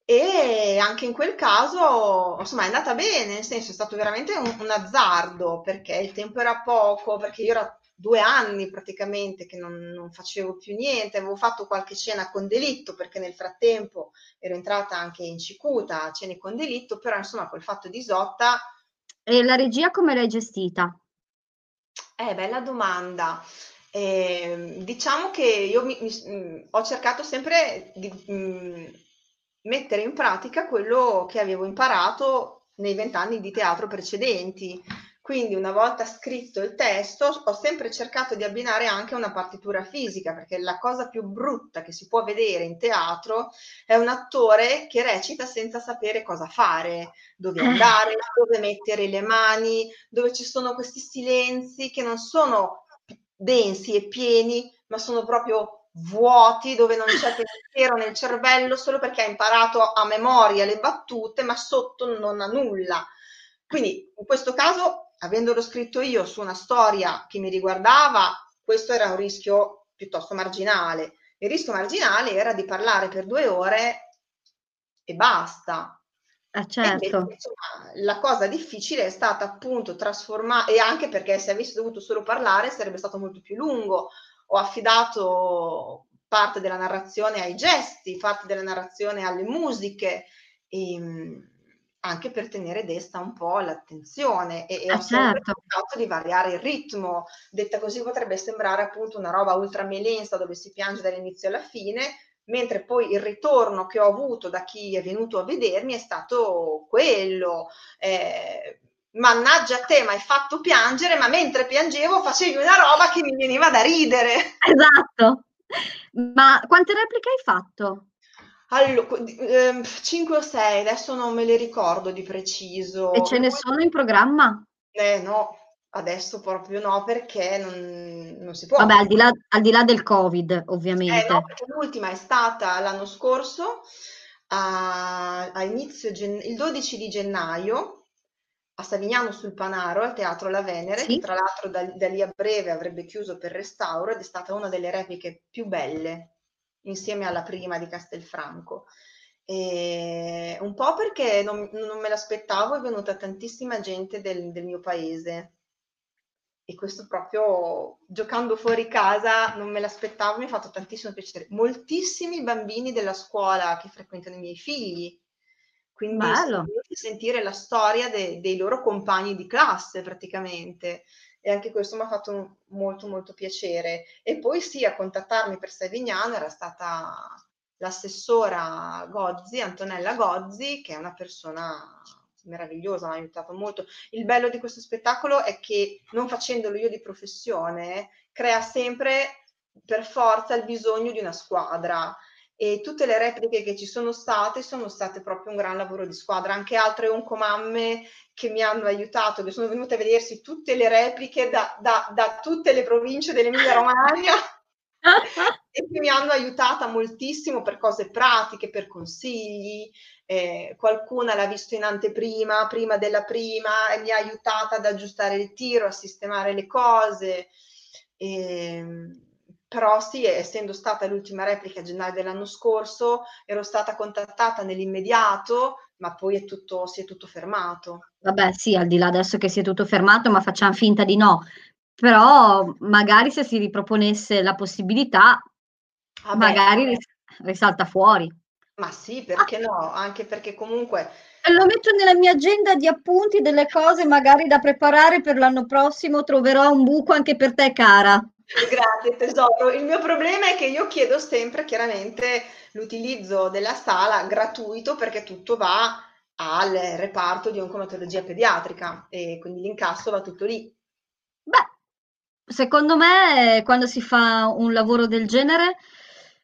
e anche in quel caso insomma è andata bene, nel senso è stato veramente un, un azzardo, perché il tempo era poco, perché io ero due anni praticamente che non, non, facevo più niente, avevo fatto qualche cena con delitto perché nel frattempo ero entrata anche in cicuta a cene con delitto, però insomma col fatto di Isotta... E la regia come l'hai gestita? Eh, bella domanda. Eh, diciamo che io mi, mi, mm, ho cercato sempre di mh, mm, mettere in pratica quello che avevo imparato nei vent'anni di teatro precedenti. Quindi una volta scritto il testo ho sempre cercato di abbinare anche una partitura fisica, perché la cosa più brutta che si può vedere in teatro è un attore che recita senza sapere cosa fare, dove andare, dove mettere le mani, dove ci sono questi silenzi che non sono densi e pieni, ma sono proprio vuoti, dove non c'è pensiero nel cervello solo perché ha imparato a memoria le battute, ma sotto non ha nulla. Quindi in questo caso avendolo scritto io su una storia che mi riguardava, questo era un rischio piuttosto marginale. Il rischio marginale era di parlare per due ore e basta. Ah, certo. Invece, insomma, la cosa difficile è stata appunto trasformare, e anche perché se avessi dovuto solo parlare sarebbe stato molto più lungo. Ho affidato parte della narrazione ai gesti, parte della narrazione alle musiche. E, ehm, anche per tenere desta un po' l'attenzione e, e Eh ho sempre certo. cercato di variare il ritmo. Detta così potrebbe sembrare appunto una roba ultra melensa dove si piange dall'inizio alla fine, mentre poi il ritorno che ho avuto da chi è venuto a vedermi è stato quello. Eh, mannaggia a te, mi hai fatto piangere, ma mentre piangevo facevi una roba che mi veniva da ridere. Esatto. Ma quante repliche hai fatto? Allora, 5 o 6, adesso non me le ricordo di preciso. E ce ne sono in programma? Eh no, adesso proprio no, perché non, non si può. Vabbè, al di là, al di là del Covid, Eh ovviamente. no, perché l'ultima è stata l'anno scorso, a, a inizio gen- il 12 di gennaio, a Savignano sul Panaro, al Teatro La Venere, Sì. che tra l'altro da, da lì a breve avrebbe chiuso per restauro ed è stata una delle repliche più belle, insieme alla prima di Castelfranco. E un po' perché non, non me l'aspettavo, è venuta tantissima gente del, del mio paese e questo proprio giocando fuori casa non me l'aspettavo, mi ha fatto tantissimo piacere. Moltissimi bambini della scuola che frequentano i miei figli, quindi sentire la storia de- dei loro compagni di classe praticamente e anche questo mi ha fatto molto molto piacere. E poi sì, a contattarmi per Savignano era stata l'assessora Gozzi, Antonella Gozzi, che è una persona meravigliosa, mi ha aiutato molto. Il bello di questo spettacolo è che non facendolo io di professione, crea sempre per forza il bisogno di una squadra e tutte le repliche che ci sono state sono state proprio un gran lavoro di squadra, anche altre oncomamme che mi hanno aiutato, che sono venute a vedersi tutte le repliche da, da, da tutte le province dell'Emilia Romagna e che mi hanno aiutata moltissimo per cose pratiche, per consigli. Eh, qualcuna l'ha visto in anteprima, prima della prima, e mi ha aiutata ad aggiustare il tiro, a sistemare le cose. E, però sì, essendo stata l'ultima replica a gennaio dell'anno scorso, ero stata contattata nell'immediato, ma poi è tutto, si è tutto fermato. Vabbè, sì, al di là adesso che si è tutto fermato, ma facciamo finta di no. Però magari se si riproponesse la possibilità, Vabbè, magari ris- risalta fuori. ma sì, perché no? Anche perché comunque Lo metto nella mia agenda di appunti delle cose magari da preparare per l'anno prossimo. Troverò un buco anche per te, cara. Grazie tesoro. Il mio problema è che io chiedo sempre chiaramente l'utilizzo della sala gratuito perché tutto va al reparto di oncomatologia pediatrica e quindi l'incasso va tutto lì. Beh, secondo me, quando si fa un lavoro del genere,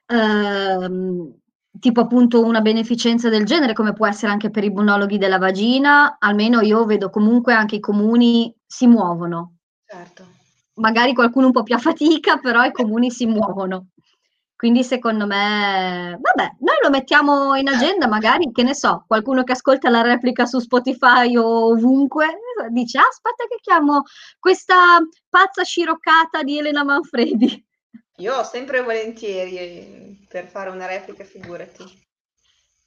ehm, tipo appunto una beneficenza del genere, come può essere anche per i buonologhi della vagina, almeno io vedo comunque anche i comuni si muovono. Certo. Magari qualcuno un po' più a fatica, però i comuni si muovono. Quindi secondo me, vabbè, noi lo mettiamo in agenda, magari, che ne so, qualcuno che ascolta la replica su Spotify o ovunque, dice, "Ah, aspetta che chiamo questa pazza sciroccata di Elena Manfredi. Io sempre volentieri per fare una replica, figurati.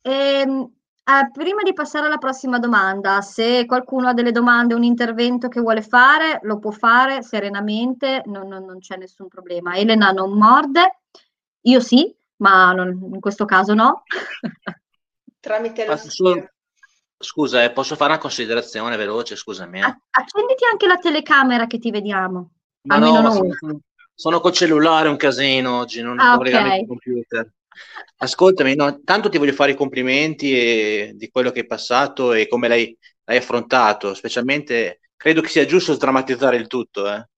Ehm, eh, prima di passare alla prossima domanda, se qualcuno ha delle domande, un intervento che vuole fare, lo può fare serenamente, non, non- non c'è nessun problema. Elena non morde, io sì, ma non- in questo caso no. Tramite Posso solo- spirito. Scusa, eh, posso fare una considerazione veloce? Scusami. eh. Accenditi anche la telecamera che ti vediamo. Ma almeno no, sono, sono col cellulare, un casino oggi, non Ah, ho collegamento ok. al computer. Ascoltami, no, tanto ti voglio fare i complimenti e- di quello che hai passato e come l'hai l'hai affrontato, specialmente credo che sia giusto sdrammatizzare il tutto, eh.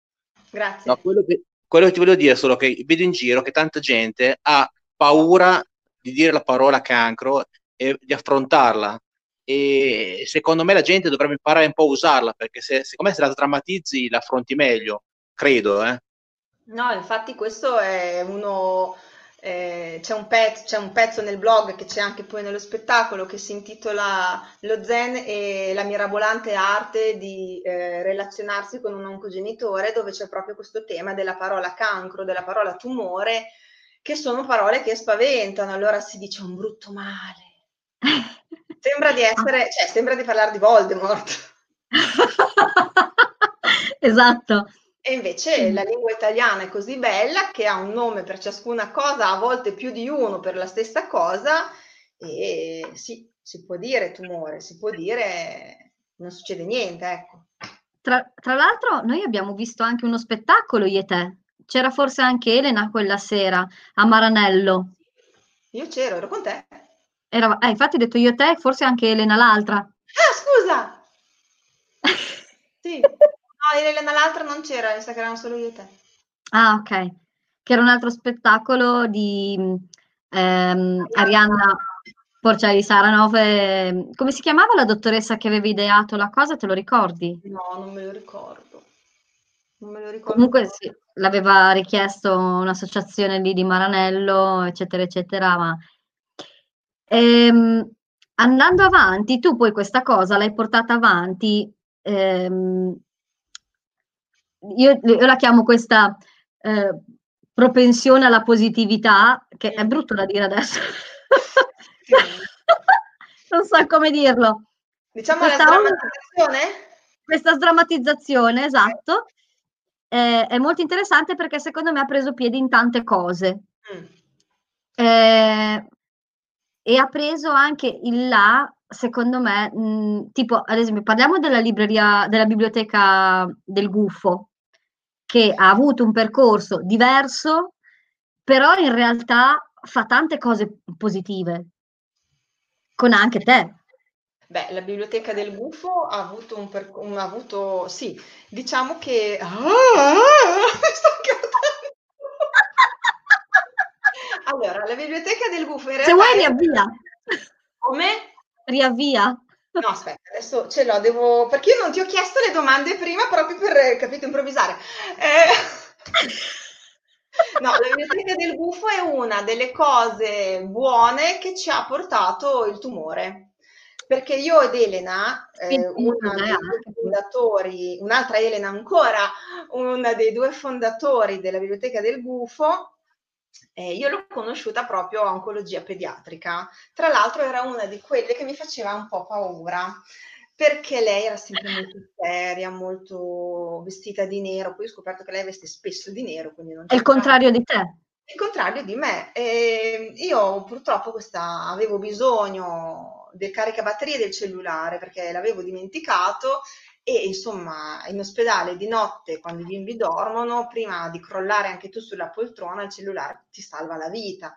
Grazie. No, quello che, quello che ti voglio dire è solo che vedo in giro che tanta gente ha paura di dire la parola cancro e di affrontarla. E secondo me la gente dovrebbe imparare un po' a usarla, perché se, secondo me se la drammatizzi la affronti meglio, credo, eh. No, infatti questo è uno, eh, c'è un pezzo, c'è un pezzo nel blog che c'è anche poi nello spettacolo che si intitola Lo Zen e la mirabolante arte di eh, relazionarsi con un oncogenitore, dove c'è proprio questo tema della parola cancro, della parola tumore, che sono parole che spaventano, allora si dice un brutto male. Sembra di essere, cioè sembra di parlare di Voldemort. Esatto. E invece la lingua italiana è così bella che ha un nome per ciascuna cosa, a volte più di uno per la stessa cosa, e sì, si può dire tumore, si può dire non succede niente, ecco. Tra, tra l'altro noi abbiamo visto anche uno spettacolo io e te. C'era forse anche Elena quella sera a Maranello. Io c'ero, ero con te. Era, eh, infatti ho detto io e te, forse anche Elena l'altra. Ah, scusa! sì. No, Elena l'altra non c'era, mi sa che erano solo io e te. Ah, ok. Che era un altro spettacolo di ehm, Arianna Porciari Saranov. eh, come si chiamava la dottoressa che aveva ideato la cosa? Te lo ricordi? No, non me lo ricordo. Non me lo ricordo. Comunque sì, l'aveva richiesto un'associazione lì di Maranello, eccetera, eccetera, ma ehm, andando avanti, tu poi questa cosa l'hai portata avanti, ehm, io, io la chiamo questa eh, propensione alla positività, che è brutto da dire adesso. non so come dirlo. Diciamo la Questa onda- sdrammatizzazione? Questa sdrammatizzazione, esatto, è, è molto interessante perché secondo me ha preso piede in tante cose. Mm. Eh, e ha preso anche il là, secondo me, mh, tipo, ad esempio, parliamo della libreria, della biblioteca del Gufo, che ha avuto un percorso diverso, però in realtà fa tante cose positive, con anche te. Beh, la biblioteca del Gufo ha avuto un, per- un- ha avuto, sì, diciamo che... Ah, ah, sto. Allora, la biblioteca del Gufo in Se realtà vuoi è- riavvia, Come? Riavvia. No, aspetta, adesso ce l'ho, devo... Perché io non ti ho chiesto le domande prima proprio per, eh, capito, improvvisare. Eh, No, la biblioteca del gufo è una delle cose buone che ci ha portato il tumore. Perché io ed Elena, eh, una eh, dei due anche. fondatori, un'altra Elena ancora, una dei due fondatori della biblioteca del gufo, eh, io l'ho conosciuta proprio a oncologia pediatrica. Tra l'altro era una di quelle che mi faceva un po' paura, perché lei era sempre molto seria, molto vestita di nero. Poi ho scoperto che lei veste spesso di nero, quindi non È il contrario di te. il contrario di me. E io purtroppo questa, avevo bisogno del caricabatterie del cellulare perché l'avevo dimenticato e insomma in ospedale di notte quando i bimbi dormono, prima di crollare anche tu sulla poltrona, il cellulare ti salva la vita.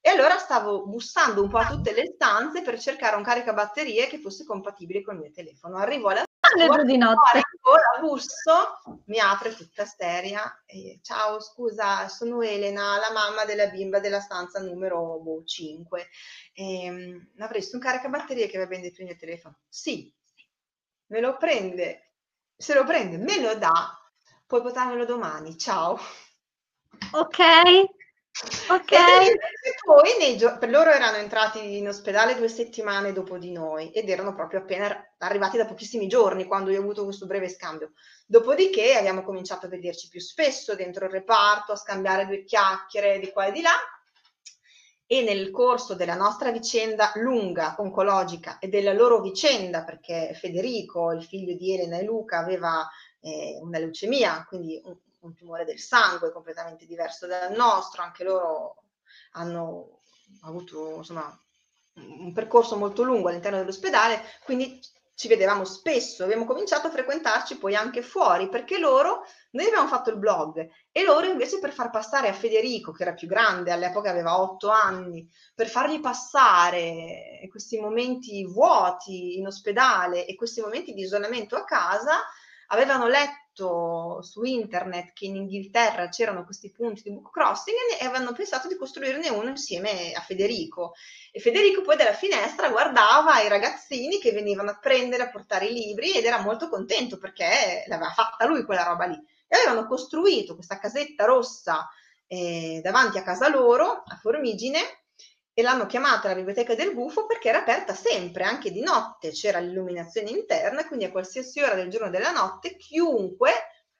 E allora stavo bussando un po' a tutte le stanze per cercare un caricabatterie che fosse compatibile col mio telefono. Arrivo alla Alle due di notte. ancora busso, mi apre tutta seria. E, Ciao, scusa, sono Elena, la mamma della bimba della stanza numero boh, 5. Ehm, avresti un caricabatterie che va bene dentro il mio telefono? Sì, me lo prende, se lo prende, me lo dà, puoi portarmelo domani. Ciao. Ok, ok. E poi nei gio- per loro erano entrati in ospedale due settimane dopo di noi ed erano proprio appena arrivati da pochissimi giorni quando io ho avuto questo breve scambio. Dopodiché abbiamo cominciato a vederci più spesso dentro il reparto, a scambiare due chiacchiere di qua e di là. E nel corso della nostra vicenda lunga oncologica e della loro vicenda, perché Federico, il figlio di Elena e Luca, aveva eh, una leucemia, quindi un, un tumore del sangue completamente diverso dal nostro, anche loro hanno avuto insomma, un percorso molto lungo all'interno dell'ospedale, quindi ci vedevamo spesso, abbiamo cominciato a frequentarci poi anche fuori, perché loro, noi abbiamo fatto il blog e loro invece per far passare a Federico, che era più grande, all'epoca aveva otto anni, per fargli passare questi momenti vuoti in ospedale e questi momenti di isolamento a casa, avevano letto su internet che in Inghilterra c'erano questi punti di book crossing e avevano pensato di costruirne uno insieme a Federico. E Federico poi dalla finestra guardava i ragazzini che venivano a prendere, a portare i libri ed era molto contento perché l'aveva fatta lui quella roba lì. E avevano costruito questa casetta rossa eh, davanti a casa loro, a Formigine, e l'hanno chiamata la biblioteca del gufo perché era aperta sempre, anche di notte c'era l'illuminazione interna, quindi a qualsiasi ora del giorno e della notte chiunque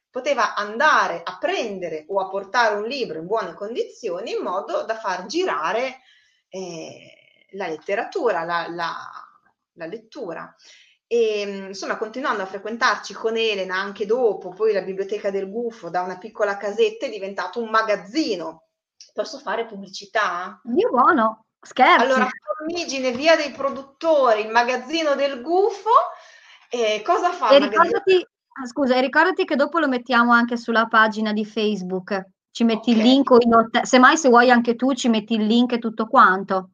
poteva andare a prendere o a portare un libro in buone condizioni in modo da far girare eh, la letteratura, la, la, la lettura. E insomma, continuando a frequentarci con Elena anche dopo, poi la biblioteca del gufo da una piccola casetta è diventato un magazzino. Posso fare pubblicità? Dio buono. Scherzi. Allora, Formigine, via dei produttori, il magazzino del gufo. E cosa fa? E il ricordati, ah, scusa, e ricordati che dopo lo mettiamo anche sulla pagina di Facebook. Ci metti il Ok. link o hotel- semmai se vuoi anche tu ci metti il link e tutto quanto.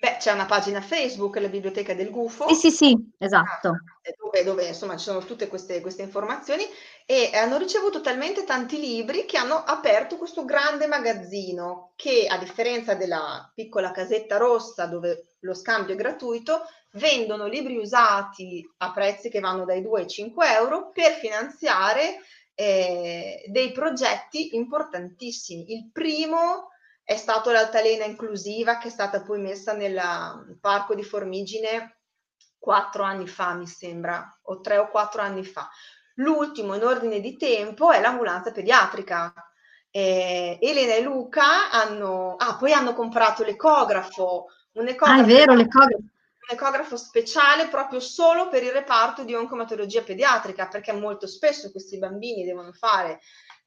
Beh, c'è una pagina Facebook, la Biblioteca del Gufo. Sì, sì, sì, esatto. eh, Dove, dove, insomma ci sono tutte queste, queste informazioni e hanno ricevuto talmente tanti libri che hanno aperto questo grande magazzino che a differenza della piccola casetta rossa dove lo scambio è gratuito, vendono libri usati a prezzi che vanno dai 2 ai 5 euro per finanziare eh, dei progetti importantissimi. Il primo è stato l'altalena inclusiva che è stata poi messa nel parco di Formigine quattro anni fa, mi sembra, o tre o quattro anni fa. L'ultimo in ordine di tempo è l'ambulanza pediatrica. Eh, Elena e Luca hanno, ah, poi hanno comprato l'ecografo, un Ah, ecografo, è vero, le cose. un ecografo speciale proprio solo per il reparto di oncomatologia pediatrica, perché molto spesso questi bambini devono fare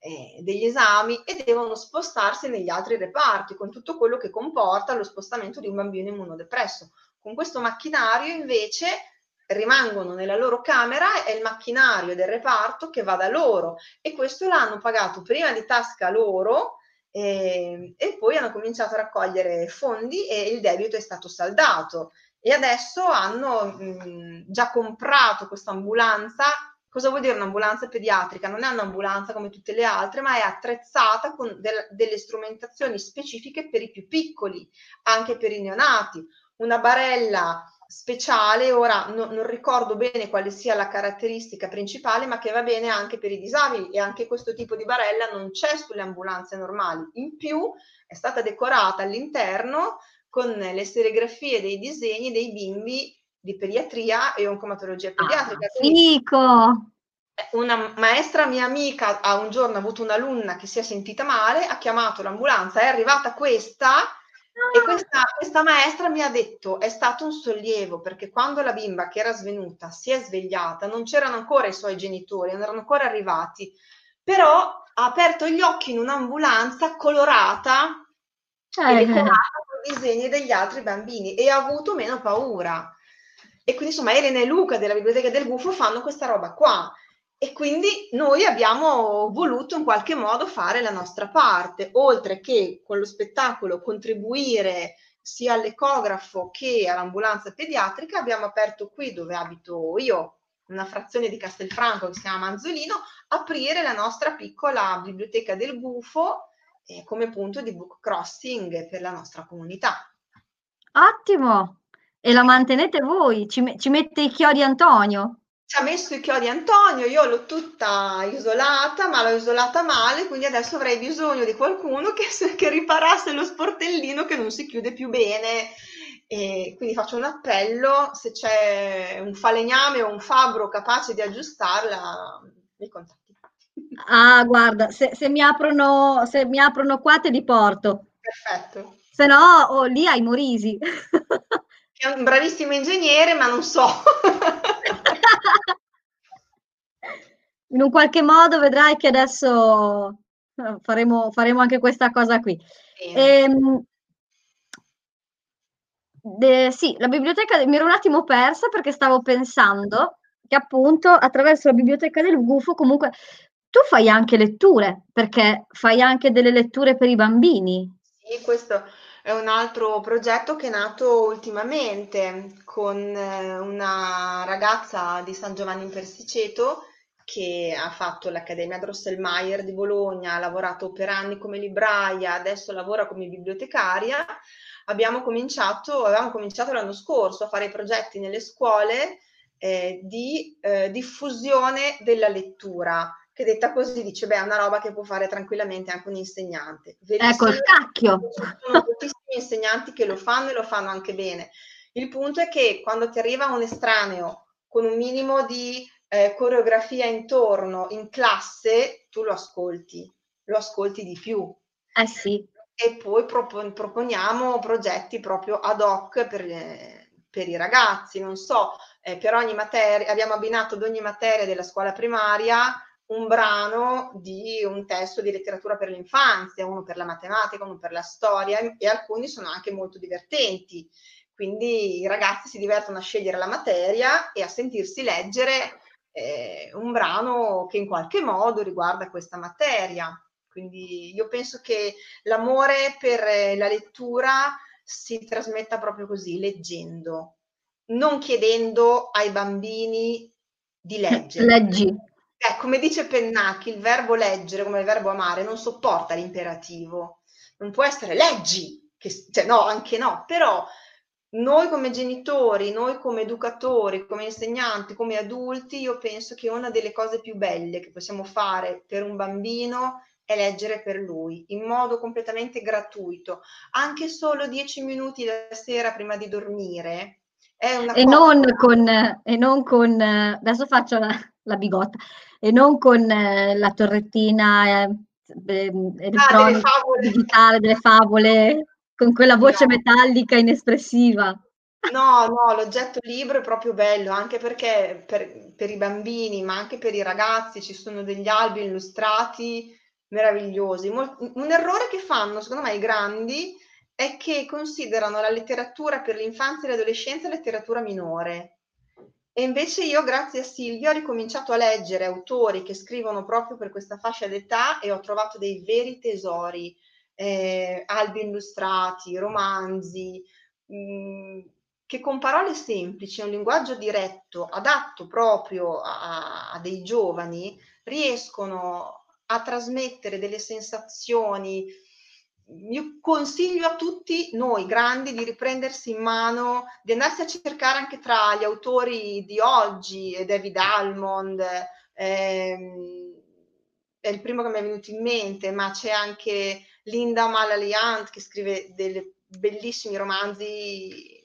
eh, degli esami e devono spostarsi negli altri reparti, con tutto quello che comporta lo spostamento di un bambino immunodepresso. Con questo macchinario invece rimangono nella loro camera, è il macchinario del reparto che va da loro e questo l'hanno pagato prima di tasca loro eh, e poi hanno cominciato a raccogliere fondi e il debito è stato saldato e adesso hanno mh, già comprato questa ambulanza. Cosa vuol dire un'ambulanza pediatrica? Non è un'ambulanza come tutte le altre, ma è attrezzata con del- delle strumentazioni specifiche per i più piccoli, anche per i neonati. Una barella speciale, ora no- non ricordo bene quale sia la caratteristica principale, ma che va bene anche per i disabili e anche questo tipo di barella non c'è sulle ambulanze normali. In più è stata decorata all'interno con le serigrafie dei disegni dei bimbi di pediatria e oncomatologia Ah, pediatrica. Quindi fico! una maestra mia amica ha un giorno avuto un'alunna che si è sentita male, ha chiamato l'ambulanza, è arrivata questa e questa, questa maestra mi ha detto è stato un sollievo perché quando la bimba che era svenuta si è svegliata non c'erano ancora i suoi genitori, non erano ancora arrivati, però ha aperto gli occhi in un'ambulanza colorata e Eh, decorata con i disegni degli altri bambini e ha avuto meno paura. E quindi insomma Elena e Luca della Biblioteca del Gufo fanno questa roba qua. E quindi noi abbiamo voluto in qualche modo fare la nostra parte, oltre che con lo spettacolo contribuire sia all'ecografo che all'ambulanza pediatrica, abbiamo aperto qui dove abito io, una frazione di Castelfranco che si chiama Manzolino, aprire la nostra piccola biblioteca del Gufo eh, come punto di book crossing per la nostra comunità. ottimo! E la mantenete voi? Ci, ci mette i chiodi Antonio? Ci ha messo i chiodi Antonio, io l'ho tutta isolata, ma l'ho isolata male, quindi adesso avrei bisogno di qualcuno che, che riparasse lo sportellino che non si chiude più bene. E quindi faccio un appello, se c'è un falegname o un fabbro capace di aggiustarla, mi contatti. Ah, guarda, se, se mi aprono, se mi aprono qua te li porto. Perfetto. Se no, oh, lì hai Morisi. È un bravissimo ingegnere, ma non so. In un qualche modo vedrai che adesso eh, faremo, faremo anche questa cosa qui. Ehm, de- sì, la biblioteca mi ero un attimo persa perché stavo pensando che appunto attraverso la biblioteca del Gufo comunque tu fai anche letture, perché fai anche delle letture per i bambini. Sì, questo è un altro progetto che è nato ultimamente con eh, una ragazza di San Giovanni in Persiceto che ha fatto l'Accademia Drosselmayer di Bologna, ha lavorato per anni come libraia, adesso lavora come bibliotecaria. Abbiamo cominciato, avevamo cominciato l'anno scorso a fare progetti nelle scuole eh, di eh, diffusione della lettura che detta così dice, beh, è una roba che può fare tranquillamente anche un insegnante. Ecco, il Verissimo, cacchio. ci sono moltissimi insegnanti che lo fanno e lo fanno anche bene. Il punto è che quando ti arriva un estraneo con un minimo di eh, coreografia intorno in classe, tu lo ascolti, lo ascolti di più. Eh sì, E poi propo- proponiamo progetti proprio ad hoc per, eh, per i ragazzi, non so, eh, per ogni materia, abbiamo abbinato ad ogni materia della scuola primaria un brano di un testo di letteratura per l'infanzia, uno per la matematica, uno per la storia e alcuni sono anche molto divertenti. Quindi i ragazzi si divertono a scegliere la materia e a sentirsi leggere eh, un brano che in qualche modo riguarda questa materia. Quindi io penso che l'amore per eh, la lettura si trasmetta proprio così, leggendo, non chiedendo ai bambini di leggere. Leggi. Eh, come dice Pennacchi, il verbo leggere, come il verbo amare, non sopporta l'imperativo. Non può essere leggi, che, cioè, no, anche no, però noi come genitori, noi come educatori, come insegnanti, come adulti, io penso che una delle cose più belle che possiamo fare per un bambino è leggere per lui in modo completamente gratuito, anche solo dieci minuti la sera prima di dormire. È una e, cosa... non con, e non con, adesso faccio la, la bigotta, e non con eh, la torrettina eh, elettronica, ah, digitale, delle favole, con quella voce no. metallica inespressiva. No, no, l'oggetto libro è proprio bello, anche perché per, per, i bambini, ma anche per i ragazzi ci sono degli albi illustrati meravigliosi. un errore che fanno, secondo me, i grandi è che considerano la letteratura per l'infanzia e l'adolescenza letteratura minore. E invece io, grazie a Silvia, ho ricominciato a leggere autori che scrivono proprio per questa fascia d'età e ho trovato dei veri tesori, eh, albi illustrati, romanzi, mh, mm, che con parole semplici, un linguaggio diretto, adatto proprio a, a dei giovani, riescono a trasmettere delle sensazioni. Io consiglio a tutti noi grandi di riprendersi in mano, di andarsi a cercare anche tra gli autori di oggi, David Almond, ehm, è il primo che mi è venuto in mente, ma c'è anche Linda Malaliant che scrive dei bellissimi romanzi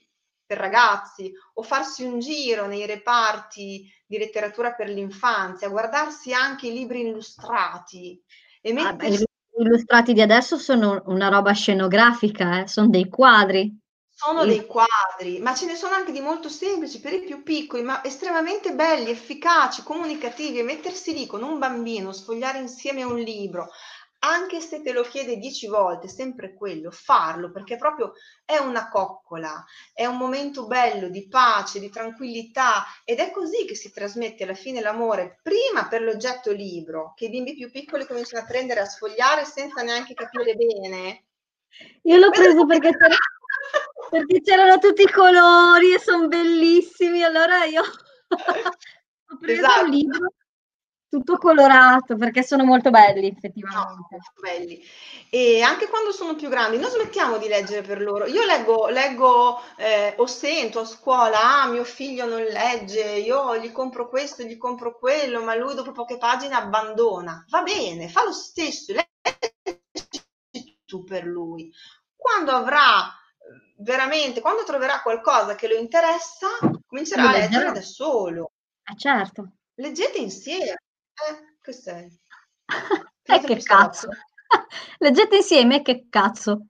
per ragazzi, o farsi un giro nei reparti di letteratura per l'infanzia, guardarsi anche i libri illustrati e mettersi... I illustrati di adesso sono una roba scenografica, eh? sono dei quadri. Sono dei quadri, ma ce ne sono anche di molto semplici per i più piccoli, ma estremamente belli, efficaci, comunicativi. Mettersi lì con un bambino, sfogliare insieme un libro, anche se te lo chiede dieci volte, sempre quello, farlo perché proprio è una coccola, è un momento bello di pace, di tranquillità ed è così che si trasmette alla fine l'amore, prima per l'oggetto libro, che i bimbi più piccoli cominciano a prendere, a sfogliare senza neanche capire bene. Io l'ho preso perché, c'era, perché c'erano tutti i colori e sono bellissimi, allora io ho preso esatto. un libro tutto colorato perché sono molto belli effettivamente. No, belli. E anche quando sono più grandi, non smettiamo di leggere per loro. Io leggo, leggo eh, o sento a scuola, ah mio figlio non legge, io gli compro questo, gli compro quello, ma lui dopo poche pagine abbandona. Va bene, fa lo stesso, leggi tu per lui. Quando avrà veramente, quando troverà qualcosa che lo interessa, comincerà a leggere da solo. Eh certo. Leggete insieme. Eh, che sei? eh, che cazzo. Leggete insieme, che cazzo.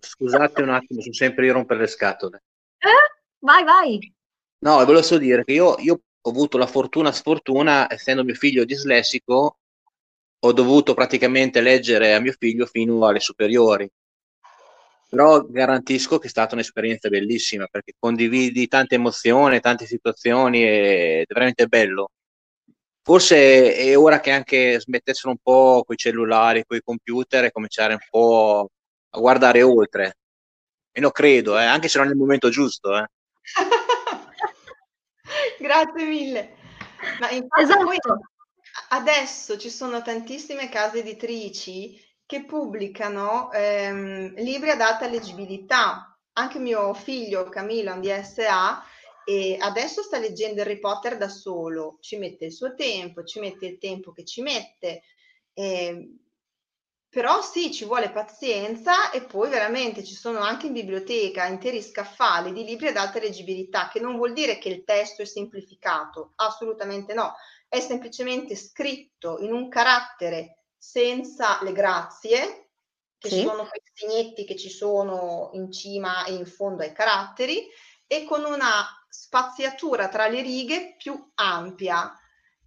Scusate un attimo, sono sempre io a rompere le scatole. Eh? Vai, vai. No, volevo solo dire che io, io ho avuto la fortuna, sfortuna, essendo mio figlio dislessico, ho dovuto praticamente leggere a mio figlio fino alle superiori. Però garantisco che è stata un'esperienza bellissima perché condividi tante emozioni, tante situazioni ed è veramente bello forse è ora che anche smettessero un po' con i cellulari, con i computer e cominciare un po' a guardare oltre. E lo credo, eh, anche se non è il momento giusto. Eh. Grazie mille. Ma infatti esatto. poi adesso ci sono tantissime case editrici che pubblicano ehm, libri ad alta leggibilità. Anche mio figlio Camilo di SA e adesso sta leggendo Harry Potter da solo, ci mette il suo tempo, ci mette il tempo che ci mette, eh, però sì, ci vuole pazienza e poi veramente ci sono anche in biblioteca interi scaffali di libri ad alta leggibilità, che non vuol dire che il testo è semplificato, assolutamente no, è semplicemente scritto in un carattere senza le grazie, che sì. sono quei segnetti che ci sono in cima e in fondo ai caratteri, e con una spaziatura tra le righe più ampia,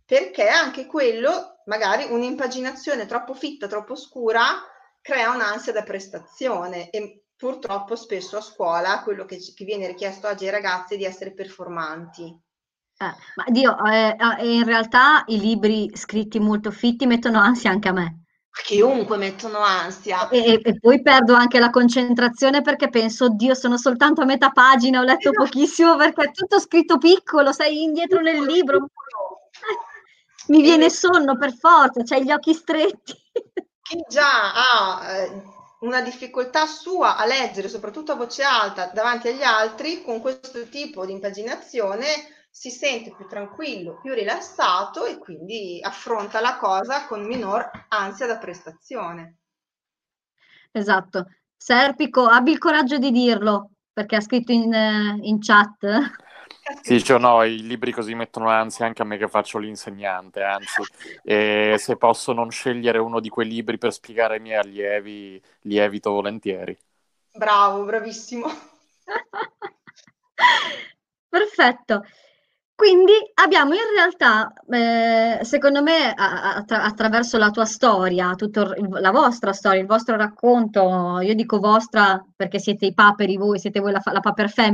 perché anche quello, magari un'impaginazione troppo fitta, troppo scura, crea un'ansia da prestazione e purtroppo spesso a scuola quello che, che viene richiesto oggi ai ragazzi è di essere performanti. Eh, ma Dio, eh, eh, in realtà i libri scritti molto fitti mettono ansia anche a me. Chiunque mettono ansia. E, e poi perdo anche la concentrazione perché penso, oddio, sono soltanto a metà pagina, ho letto Esatto. pochissimo perché è tutto scritto piccolo, sei indietro nel libro. Mi viene sonno per forza, c'hai gli occhi stretti. Chi già ha eh, una difficoltà sua a leggere, soprattutto a voce alta, davanti agli altri, con questo tipo di impaginazione si sente più tranquillo, più rilassato e quindi affronta la cosa con minor ansia da prestazione. Esatto. Serpico, abbi il coraggio di dirlo, perché ha scritto in, eh, in chat. Sì, cioè no, i libri così mettono ansia anche a me che faccio l'insegnante, anzi, e se posso non scegliere uno di quei libri per spiegare ai miei allievi, li evito volentieri. Bravo, bravissimo. Perfetto. Quindi abbiamo in realtà, eh, secondo me, attra- attraverso la tua storia, il- la vostra storia, il vostro racconto, io dico vostra perché siete i paperi voi, siete voi la, fa- la paper family,